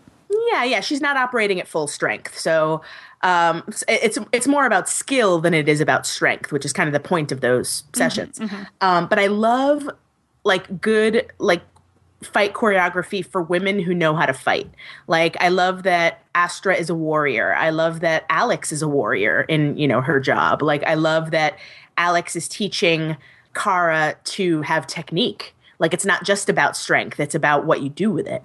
Yeah, yeah, she's not operating at full strength. So um, it's it's more about skill than it is about strength, which is kind of the point of those sessions. Um, but I love like good like fight choreography for women who know how to fight. Like I love that Astra is a warrior. I love that Alex is a warrior in, you know, her job. Like I love that Alex is teaching Kara to have technique. Like it's not just about strength, it's about what you do with it.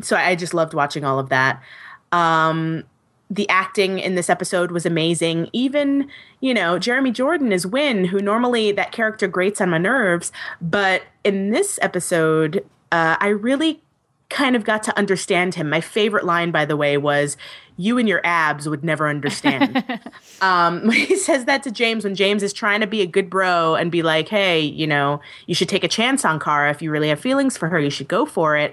So I just loved watching all of that. Um the acting in this episode was amazing. Even, you know, Jeremy Jordan is Winn, who normally that character grates on my nerves, but in this episode, uh, I really kind of got to understand him. My favorite line, by the way, was "You and your abs would never understand." um, when he says that to James, when James is trying to be a good bro and be like, "Hey, you know, you should take a chance on Kara if you really have feelings for her. You should go for it."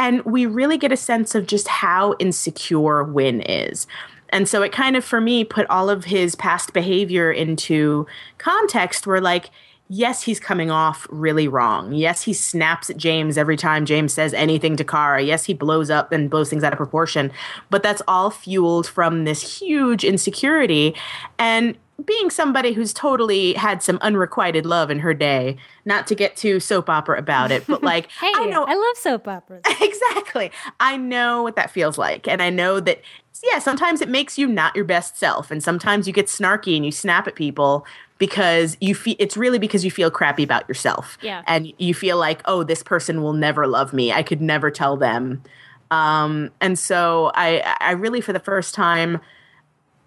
And we really get a sense of just how insecure Winn is. And so it kind of, for me, put all of his past behavior into context where, like, yes, he's coming off really wrong. Yes, he snaps at James every time James says anything to Kara. Yes, he blows up and blows things out of proportion. But that's all fueled from this huge insecurity. And being somebody who's totally had some unrequited love in her day, not to get too soap opera about it, but like, Hey, I know I love soap operas. exactly. I know what that feels like. And I know that, yeah, sometimes it makes you not your best self. And sometimes you get snarky and you snap at people because you feel it's really because you feel crappy about yourself. Yeah. And you feel like, oh, this person will never love me. I could never tell them. Um, and so I, I really, for the first time,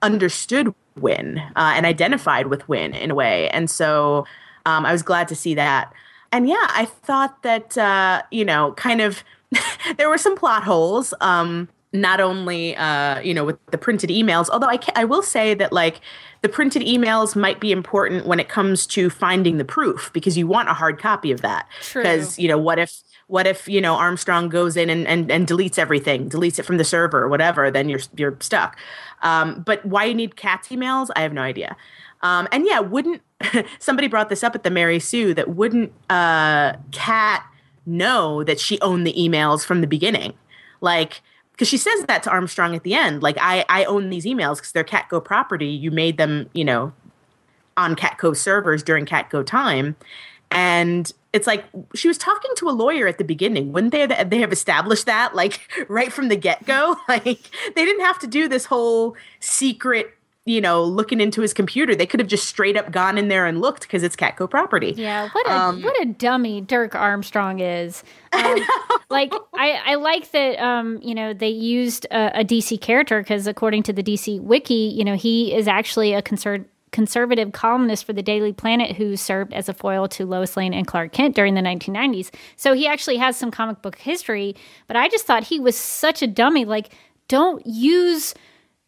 understood Winn uh, and identified with Winn in a way. And so um, I was glad to see that. And yeah, I thought that, uh, you know, kind of there were some plot holes. Um, not only, uh, you know, with the printed emails, although I, ca- I will say that, like, the printed emails might be important when it comes to finding the proof because you want a hard copy of that. Because, you know, what if what if you know Armstrong goes in and, and, and deletes everything, deletes it from the server or whatever? Then you're you're stuck. Um, but why you need Cat's emails, I have no idea. Um, and yeah, wouldn't somebody brought this up at the Mary Sue that wouldn't uh, Cat know that she owned the emails from the beginning? Like, because she says that to Armstrong at the end. Like, I I own these emails because they're Catco property. You made them, you know, on Catco servers during Catco time. And it's like she was talking to a lawyer at the beginning. Wouldn't they they have established that like right from the get go? Like they didn't have to do this whole secret you know, looking into his computer. They could have just straight up gone in there and looked because it's Catco property. Yeah, what a um, what a dummy Dirk Armstrong is. Um, like I, I like that um, you know they used a, a DC character because according to the DC wiki, you know he is actually a concerned conservative columnist for the Daily Planet who served as a foil to Lois Lane and Clark Kent during the 1990s. So he actually has some comic book history, but I just thought he was such a dummy. Like, don't use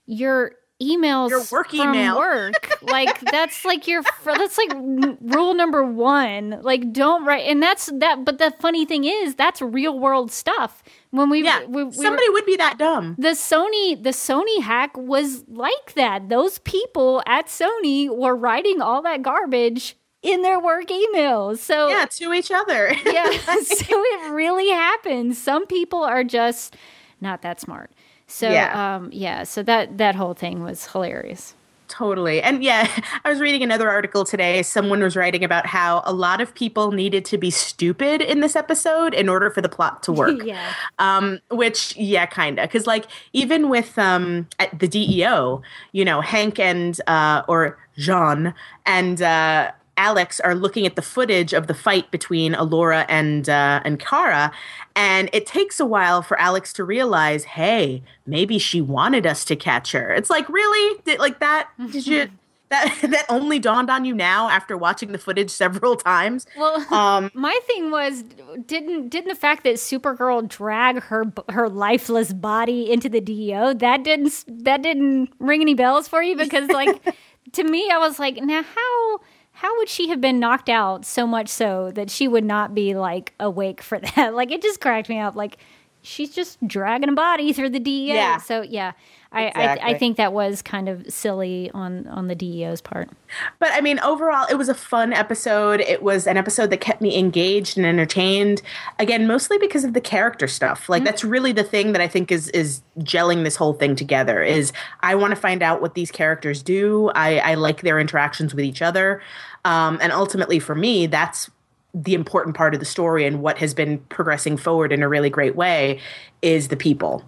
your emails your work from email. work. Like that's like your that's like rule number one. Like don't write and that's that but the funny thing is that's real world stuff. When we yeah. we, we somebody were, would be that dumb. The sony the sony hack was like that. Those people at sony were writing all that garbage in their work emails. So yeah to each other. Yeah so it really happens some people are just not that smart so yeah. um yeah, so that that whole thing was hilarious. Totally. And yeah, I was reading another article today. Someone was writing about how a lot of people needed to be stupid in this episode in order for the plot to work. yeah. Um, which, yeah, kind of. Because, like, even with um, at the DEO, you know, Hank and, uh, or J'onn and, uh, Alex are looking at the footage of the fight between Alura and uh, and Kara, and it takes a while for Alex to realize, hey, maybe she wanted us to catch her. It's like, really, did, like that? Did you? that that only dawned on you now after watching the footage several times. Well, um, my thing was didn't didn't the fact that Supergirl drag her her lifeless body into the DEO that didn't that didn't ring any bells for you because like to me I was like now how how would she have been knocked out so much so that she would not be like awake for that? Like it just cracked me up. Like she's just dragging a body through the DEO. Yeah. So yeah, I, exactly. I, I think that was kind of silly on on the DEO's part. But I mean, overall, it was a fun episode. It was an episode that kept me engaged and entertained. Again, mostly because of the character stuff. Like mm-hmm. that's really the thing that I think is is gelling this whole thing together. Is I want to find out what these characters do. I, I like their interactions with each other. Um, and ultimately, for me, that's the important part of the story and what has been progressing forward in a really great way is the people.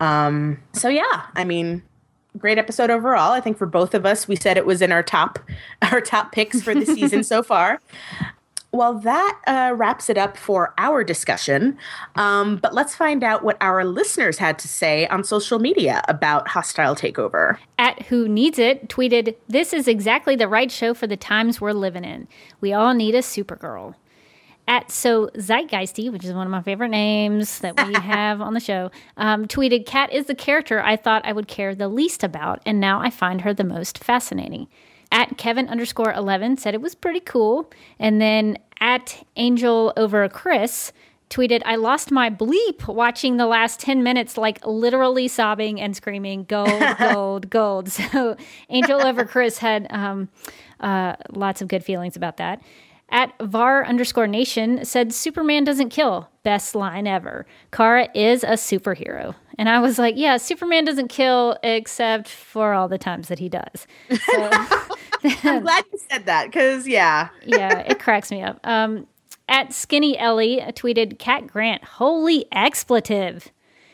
Um, so yeah, I mean, great episode overall. I think for both of us, we said it was in our top our top picks for the season so far. Well, that uh, wraps it up for our discussion. Um, but let's find out what our listeners had to say on social media about Hostile Takeover. At Who Needs It tweeted, This is exactly the right show for the times we're living in. We all need a Supergirl. At So Zeitgeisty, which is one of my favorite names that we have on the show, um, tweeted, Cat is the character I thought I would care the least about, and now I find her the most fascinating at Kevin underscore 11 said it was pretty cool. And then at Angel over Chris tweeted, I lost my bleep watching the last 10 minutes, like literally sobbing and screaming, gold, gold, gold. So Angel over Chris had um, uh, lots of good feelings about that. At var underscore nation said, Superman doesn't kill. Best line ever. Kara is a superhero. And I was like, yeah, Superman doesn't kill except for all the times that he does. So, I'm glad you said that because, yeah. yeah, it cracks me up. Um, at Skinny Ellie tweeted, Cat Grant, holy expletive.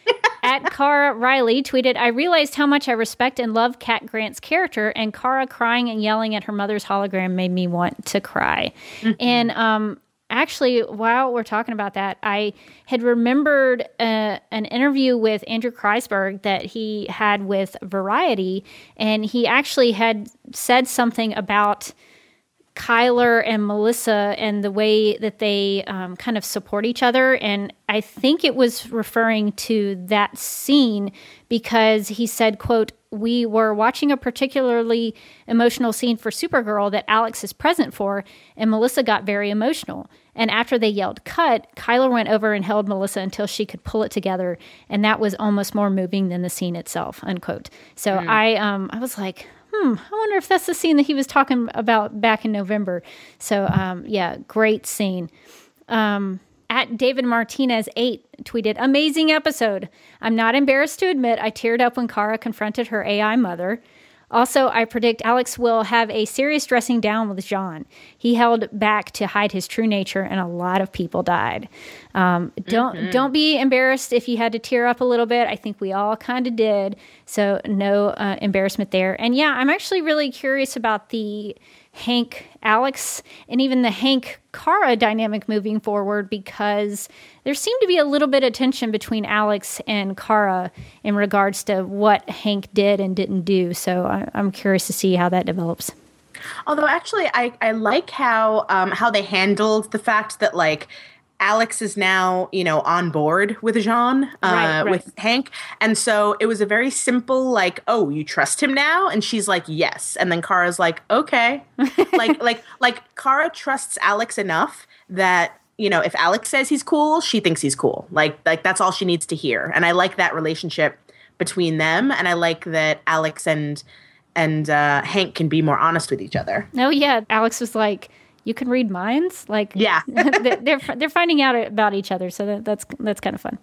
At Cara Riley tweeted, I realized how much I respect and love Cat Grant's character, and Kara crying and yelling at her mother's hologram made me want to cry. Mm-hmm. And um, actually, while we're talking about that, I had remembered uh, an interview with Andrew Kreisberg that he had with Variety, and he actually had said something about Chyler and Melissa and the way that they um, kind of support each other. And I think it was referring to that scene because he said, quote, we were watching a particularly emotional scene for Supergirl that Alex is present for, and Melissa got very emotional. And after they yelled cut, Chyler went over and held Melissa until she could pull it together, and that was almost more moving than the scene itself. Unquote. So mm. I um I was like, hmm, I wonder if that's the scene that he was talking about back in November. So, um, yeah, great scene. Um, at David Martinez 8 tweeted, Amazing episode. I'm not embarrassed to admit I teared up when Kara confronted her AI mother. Also, I predict Alex will have a serious dressing down with J'onn. He held back to hide his true nature, and a lot of people died. Um, don't mm-hmm. don't be embarrassed if you had to tear up a little bit. I think we all kind of did, so no uh, embarrassment there. And yeah, I'm actually really curious about the Hank Alex and even the Hank Kara dynamic moving forward because there seemed to be a little bit of tension between Alex and Kara in regards to what Hank did and didn't do. So I, am curious to see how that develops. Although actually, I, I like how um, how they handled the fact that like Alex is now, you know, on board with J'onn, uh, right, right. with Hank. And so it was a very simple, like, oh, you trust him now? And she's like, yes. And then Kara's like, okay. like, like, like Kara trusts Alex enough that, you know, if Alex says he's cool, she thinks he's cool. Like, like that's all she needs to hear. And I like that relationship between them. And I like that Alex and, and uh, Hank can be more honest with each other. Oh, yeah. Alex was like, you can read minds. Like, yeah, they're they're finding out about each other, so that, that's that's kind of fun.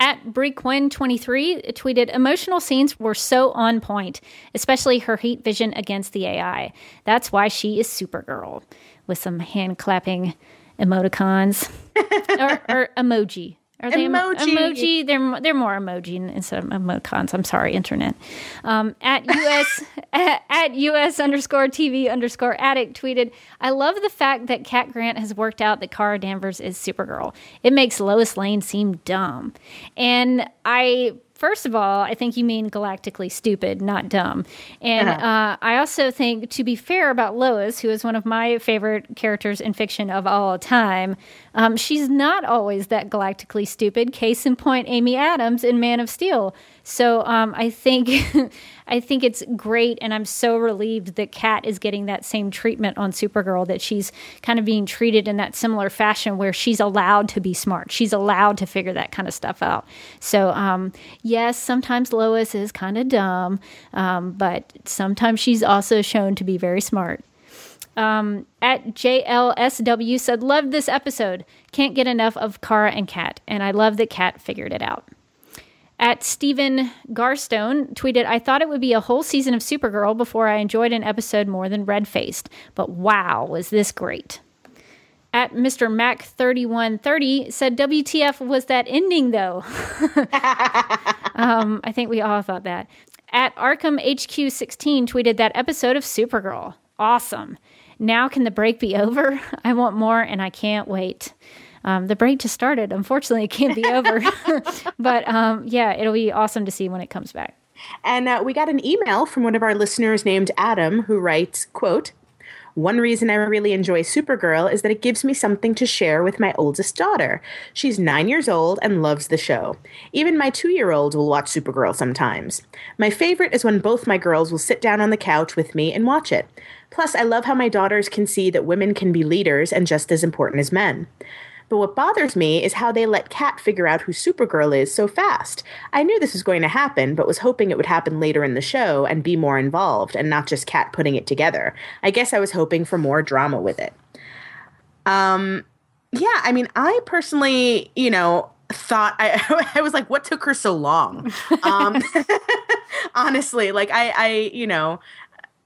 At Brie Quinn 23 tweeted, emotional scenes were so on point, especially her heat vision against the AI. That's why she is Supergirl, with some hand clapping emoticons or, or emoji. Are they emoji? emoji? They're they're more emoji instead of emoticons. I'm sorry, internet. Um, at us at, at us underscore tv underscore addict tweeted, I love the fact that Cat Grant has worked out that Kara Danvers is Supergirl. It makes Lois Lane seem dumb, and I First of all, I think you mean galactically stupid, not dumb. And uh-huh. uh, I also think, to be fair about Lois, who is one of my favorite characters in fiction of all time, um, she's not always that galactically stupid. Case in point, Amy Adams in Man of Steel. So um, I think I think it's great, and I'm so relieved that Cat is getting that same treatment on Supergirl. That she's kind of being treated in that similar fashion, where she's allowed to be smart. She's allowed to figure that kind of stuff out. So um, yes, sometimes Lois is kind of dumb, um, but sometimes she's also shown to be very smart. Um, at JLSW said, Loved this episode. Can't get enough of Kara and Cat, and I love that Cat figured it out. At Stephen Garstone tweeted, I thought it would be a whole season of Supergirl before I enjoyed an episode more than Red Faced, but wow, was this great. At Mr. Mac3130 said, WTF was that ending though? um, I think we all thought that. At Arkham HQ16 tweeted that episode of Supergirl. Awesome. Now can the break be over? I want more and I can't wait um, the break just started. Unfortunately, it can't be over. but um, yeah, it'll be awesome to see when it comes back. And uh, we got an email from one of our listeners named Adam who writes, quote, one reason I really enjoy Supergirl is that it gives me something to share with my oldest daughter. She's nine years old and loves the show. Even my two year old will watch Supergirl sometimes. My favorite is when both my girls will sit down on the couch with me and watch it. Plus, I love how my daughters can see that women can be leaders and just as important as men. But what bothers me is how they let Cat figure out who Supergirl is so fast. I knew this was going to happen, but was hoping it would happen later in the show and be more involved, and not just Cat putting it together. I guess I was hoping for more drama with it. Um, yeah, I mean, I personally, you know, thought I, I was like, what took her so long? Um, honestly, like I, I, you know,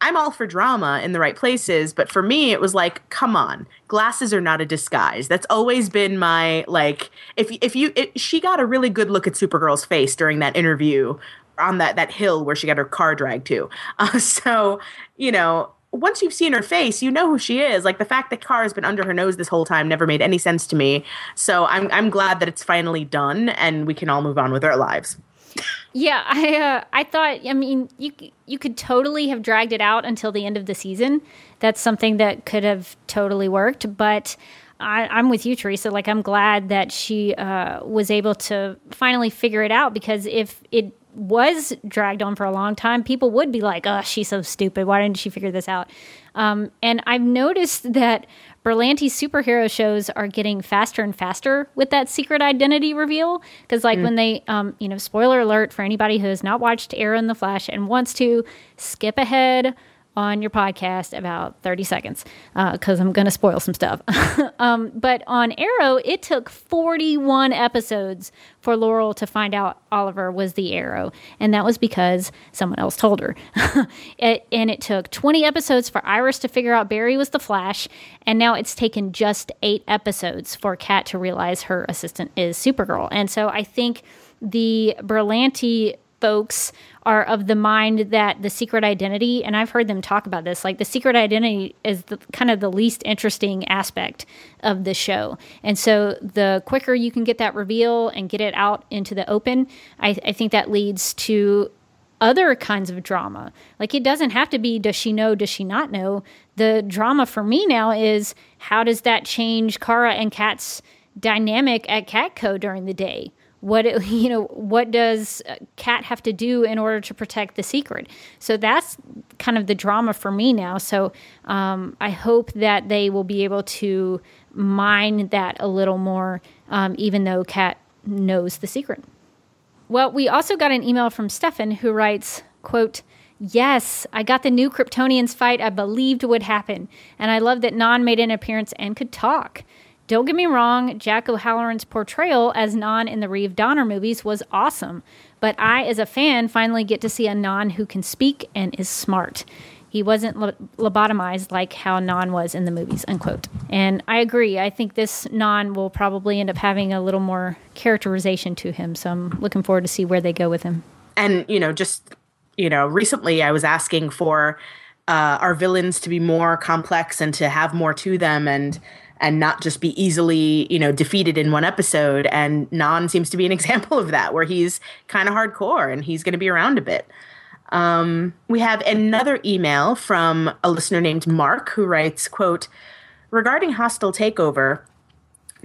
I'm all for drama in the right places, but for me, it was like, come on, glasses are not a disguise. That's always been my like. If if you, it, she got a really good look at Supergirl's face during that interview on that that hill where she got her car dragged to. Uh, so you know, once you've seen her face, you know who she is. Like the fact that Car has been under her nose this whole time never made any sense to me. So I'm I'm glad that it's finally done and we can all move on with our lives. Yeah, I uh, I thought. I mean, you you could totally have dragged it out until the end of the season. That's something that could have totally worked. But I, am with you, Teresa. Like, I'm glad that she uh, was able to finally figure it out because if it was dragged on for a long time, people would be like, "Oh, she's so stupid. Why didn't she figure this out?" Um, and I've noticed that Berlanti superhero shows are getting faster and faster with that secret identity reveal. Because, like, mm. when they, um, you know, spoiler alert for anybody who has not watched Arrow and the Flash and wants to skip ahead on your podcast about 30 seconds because uh, I'm going to spoil some stuff. um, but on Arrow, it took 41 episodes for Laurel to find out Oliver was the Arrow. And that was because someone else told her. it, and it took 20 episodes for Iris to figure out Barry was the Flash. And now it's taken just eight episodes for Cat to realize her assistant is Supergirl. And so I think the Berlanti folks are of the mind that the secret identity, and I've heard them talk about this, like the secret identity is the, kind of the least interesting aspect of the show. And so the quicker you can get that reveal and get it out into the open, I, I think that leads to other kinds of drama. Like it doesn't have to be does she know, does she not know? The drama for me now is how does that change Kara and Cat's dynamic at Catco during the day? What you know what does cat have to do in order to protect the secret? So that's kind of the drama for me now. So um, i hope that they will be able to mine that a little more um, even though cat knows the secret. Well we also got an email from stefan who writes quote Yes, I got the new Kryptonians fight. I believed would happen, and I love that Non made an appearance and could talk. Don't get me wrong, Jack O'Halloran's portrayal as Non in the Reeve Donner movies was awesome, but I, as a fan, finally get to see a Non who can speak and is smart. He wasn't lobotomized like how Non was in the movies, unquote. And I agree. I think this Non will probably end up having a little more characterization to him, so I'm looking forward to see where they go with him. And, you know, just, you know, recently I was asking for uh, our villains to be more complex and to have more to them. And, and not just be easily, you know, defeated in one episode. And Non seems to be an example of that, where he's kind of hardcore and he's going to be around a bit. Um, we have another email from a listener named Mark who writes, quote, regarding hostile takeover,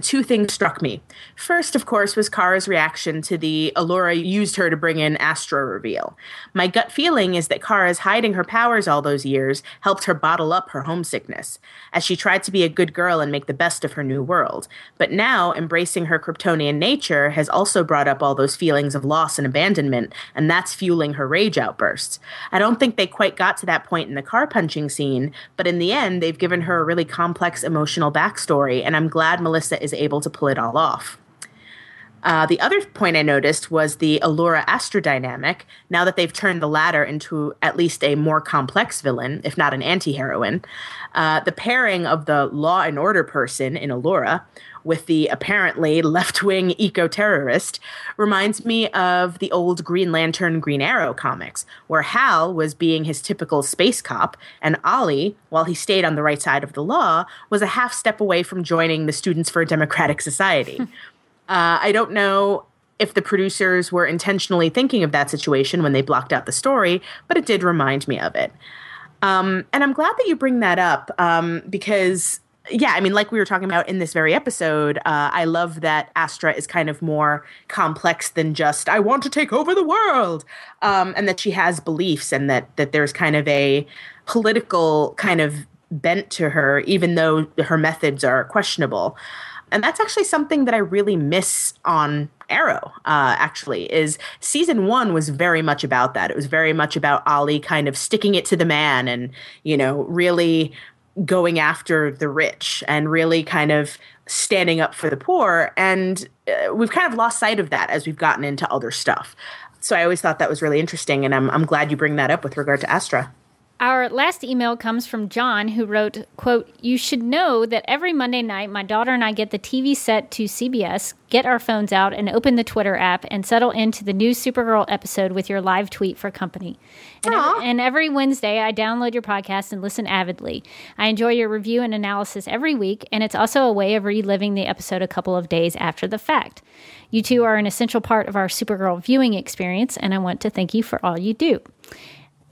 two things struck me. First, of course, was Kara's reaction to the Alura used her to bring in Astra reveal. My gut feeling is that Kara's hiding her powers all those years helped her bottle up her homesickness, as she tried to be a good girl and make the best of her new world. But now, embracing her Kryptonian nature has also brought up all those feelings of loss and abandonment, and that's fueling her rage outbursts. I don't think they quite got to that point in the car punching scene, but in the end, they've given her a really complex emotional backstory, and I'm glad Melissa is able to pull it all off. Uh, the other point I noticed was the Alura Astrodynamic. Now that they've turned the latter into at least a more complex villain, if not an anti heroine, uh, the pairing of the law and order person in Alura with the apparently left wing eco terrorist reminds me of the old Green Lantern Green Arrow comics, where Hal was being his typical space cop, and Ollie, while he stayed on the right side of the law, was a half step away from joining the Students for a Democratic Society. Uh, I don't know if the producers were intentionally thinking of that situation when they blocked out the story, but it did remind me of it. Um, and I'm glad that you bring that up um, because, yeah, I mean, like we were talking about in this very episode, uh, I love that Astra is kind of more complex than just "I want to take over the world," um, and that she has beliefs and that that there's kind of a political kind of bent to her, even though her methods are questionable and that's actually something that I really miss on Arrow. Uh, actually, is season one was very much about that. It was very much about Ollie kind of sticking it to the man, and you know, really going after the rich, and really kind of standing up for the poor. And uh, we've kind of lost sight of that as we've gotten into other stuff. So I always thought that was really interesting, and I'm I'm glad you bring that up with regard to Astra. Our last email comes from John, who wrote, quote, You should know that every Monday night, my daughter and I get the TV set to CBS, get our phones out, and open the Twitter app and settle into the new Supergirl episode with your live tweet for company. And every, and every Wednesday, I download your podcast and listen avidly. I enjoy your review and analysis every week, and it's also a way of reliving the episode a couple of days after the fact. You two are an essential part of our Supergirl viewing experience, and I want to thank you for all you do.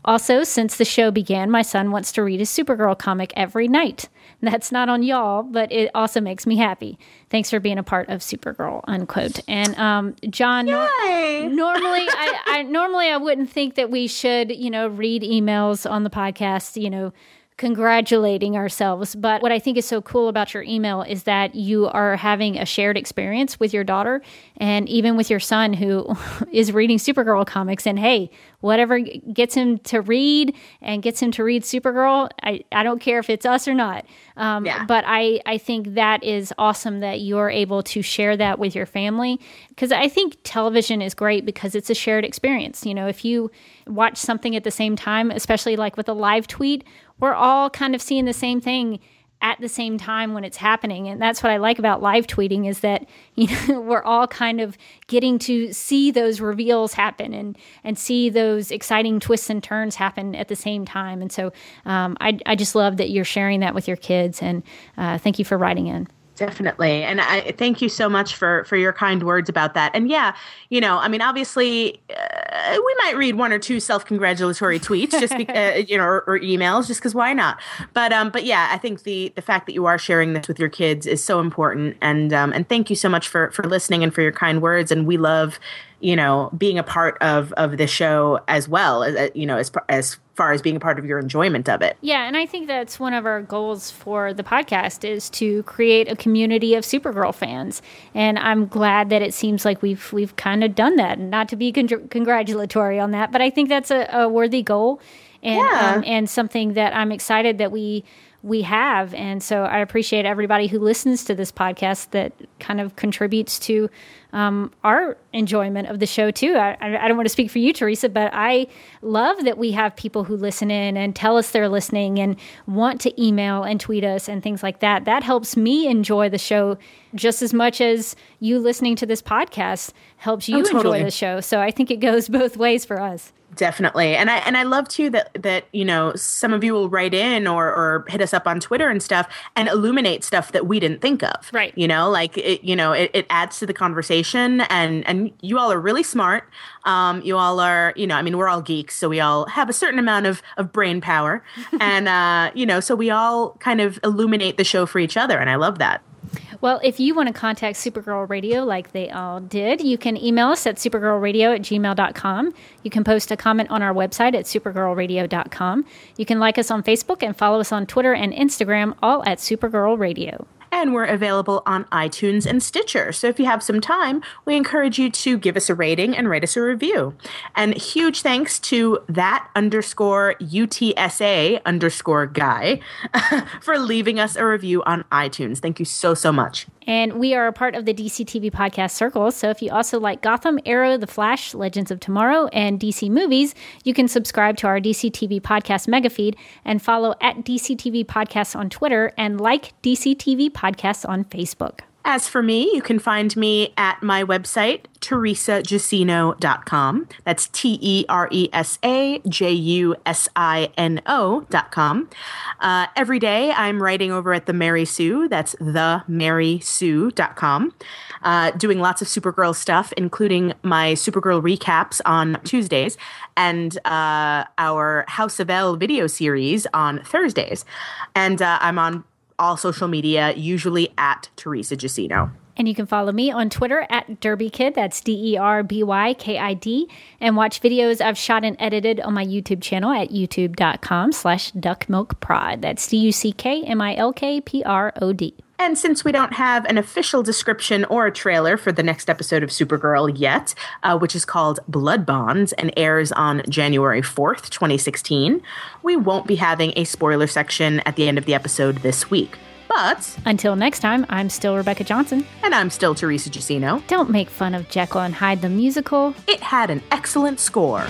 Also, since the show began, my son wants to read a Supergirl comic every night. That's not on y'all, but it also makes me happy. Thanks for being a part of Supergirl, unquote. And um, John, nor- normally, I, I normally I wouldn't think that we should, you know, read emails on the podcast, you know, congratulating ourselves. But what I think is so cool about your email is that you are having a shared experience with your daughter and even with your son who is reading Supergirl comics. And hey, whatever gets him to read and gets him to read Supergirl, I, I don't care if it's us or not. Um, yeah. But I, I think that is awesome that you're able to share that with your family because I think television is great because it's a shared experience. You know, if you watch something at the same time, especially like with a live tweet, we're all kind of seeing the same thing at the same time when it's happening. And that's what i like about live tweeting is that you know we're all kind of getting to see those reveals happen and and see those exciting twists and turns happen at the same time. And so um, I, I just love that you're sharing that with your kids. And uh, thank you for writing in definitely. And i thank you so much for for your kind words about that. And yeah you know i mean obviously uh, we might read one or two self-congratulatory tweets just because uh, you know or, or emails just because why not? But um but yeah i think the the fact that you are sharing this with your kids is so important. And um and thank you so much for for listening and for your kind words. And we love you know being a part of of the show as well as uh, you know as as far as being a part of your enjoyment of it. Yeah, and I think that's one of our goals for the podcast is to create a community of Supergirl fans. And I'm glad that it seems like we've we've kind of done that. Not to be con- congratulatory on that, but I think that's a, a worthy goal and yeah. um, and something that I'm excited that we we have. And so I appreciate everybody who listens to this podcast that kind of contributes to um, our enjoyment of the show, too. I, I, don't want to speak for you, Teresa, but I love that we have people who listen in and tell us they're listening and want to email and tweet us and things like that. That helps me enjoy the show just as much as you listening to this podcast helps you oh, totally. enjoy the show. So I think it goes both ways for us definitely and i and i love too that that you know some of you will write in or or hit us up on twitter and stuff and illuminate stuff that we didn't think of right you know like it you know it, it adds to the conversation and and you all are really smart um you all are you know i mean we're all geeks so we all have a certain amount of of brain power and uh you know so we all kind of illuminate the show for each other and i love that well, if you want to contact Supergirl Radio like they all did, you can email us at supergirlradio at gmail.com. You can post a comment on our website at supergirlradio.com. You can like us on Facebook and follow us on Twitter and Instagram, all at Supergirl Radio and we're available on iTunes and Stitcher. So if you have some time, we encourage you to give us a rating and write us a review. And huge thanks to that underscore UTSA underscore guy for leaving us a review on iTunes. Thank you so, so much. And we are a part of the DC TV podcast circle. So if you also like Gotham, Arrow, The Flash, Legends of Tomorrow, and DC movies, you can subscribe to our DC TV podcast mega feed and follow at DC TV podcasts on Twitter and like DC TV podcasts on Facebook. As for me, you can find me at my website, teresajusino.com. That's T E R E S A J U S I N O.com. Uh, every day I'm writing over at the Mary Sue. That's the Mary themarysue.com. Uh, doing lots of Supergirl stuff, including my Supergirl recaps on Tuesdays and uh, our House of El video series on Thursdays. And uh, I'm on all social media, usually at Teresa Jusino. And you can follow me on Twitter at Derby Kid, that's D E R B Y K I D, and watch videos I've shot and edited on my YouTube channel at youtube.com slash duckmilkprod. That's D U C K M I L K P R O D. And since we don't have an official description or a trailer for the next episode of Supergirl yet, uh, which is called Blood Bonds and airs on January 4th, 2016, we won't be having a spoiler section at the end of the episode this week. But until next time, I'm still Rebecca Johnson. And I'm still Teresa Jusino. Don't make fun of Jekyll and Hyde the musical. It had an excellent score.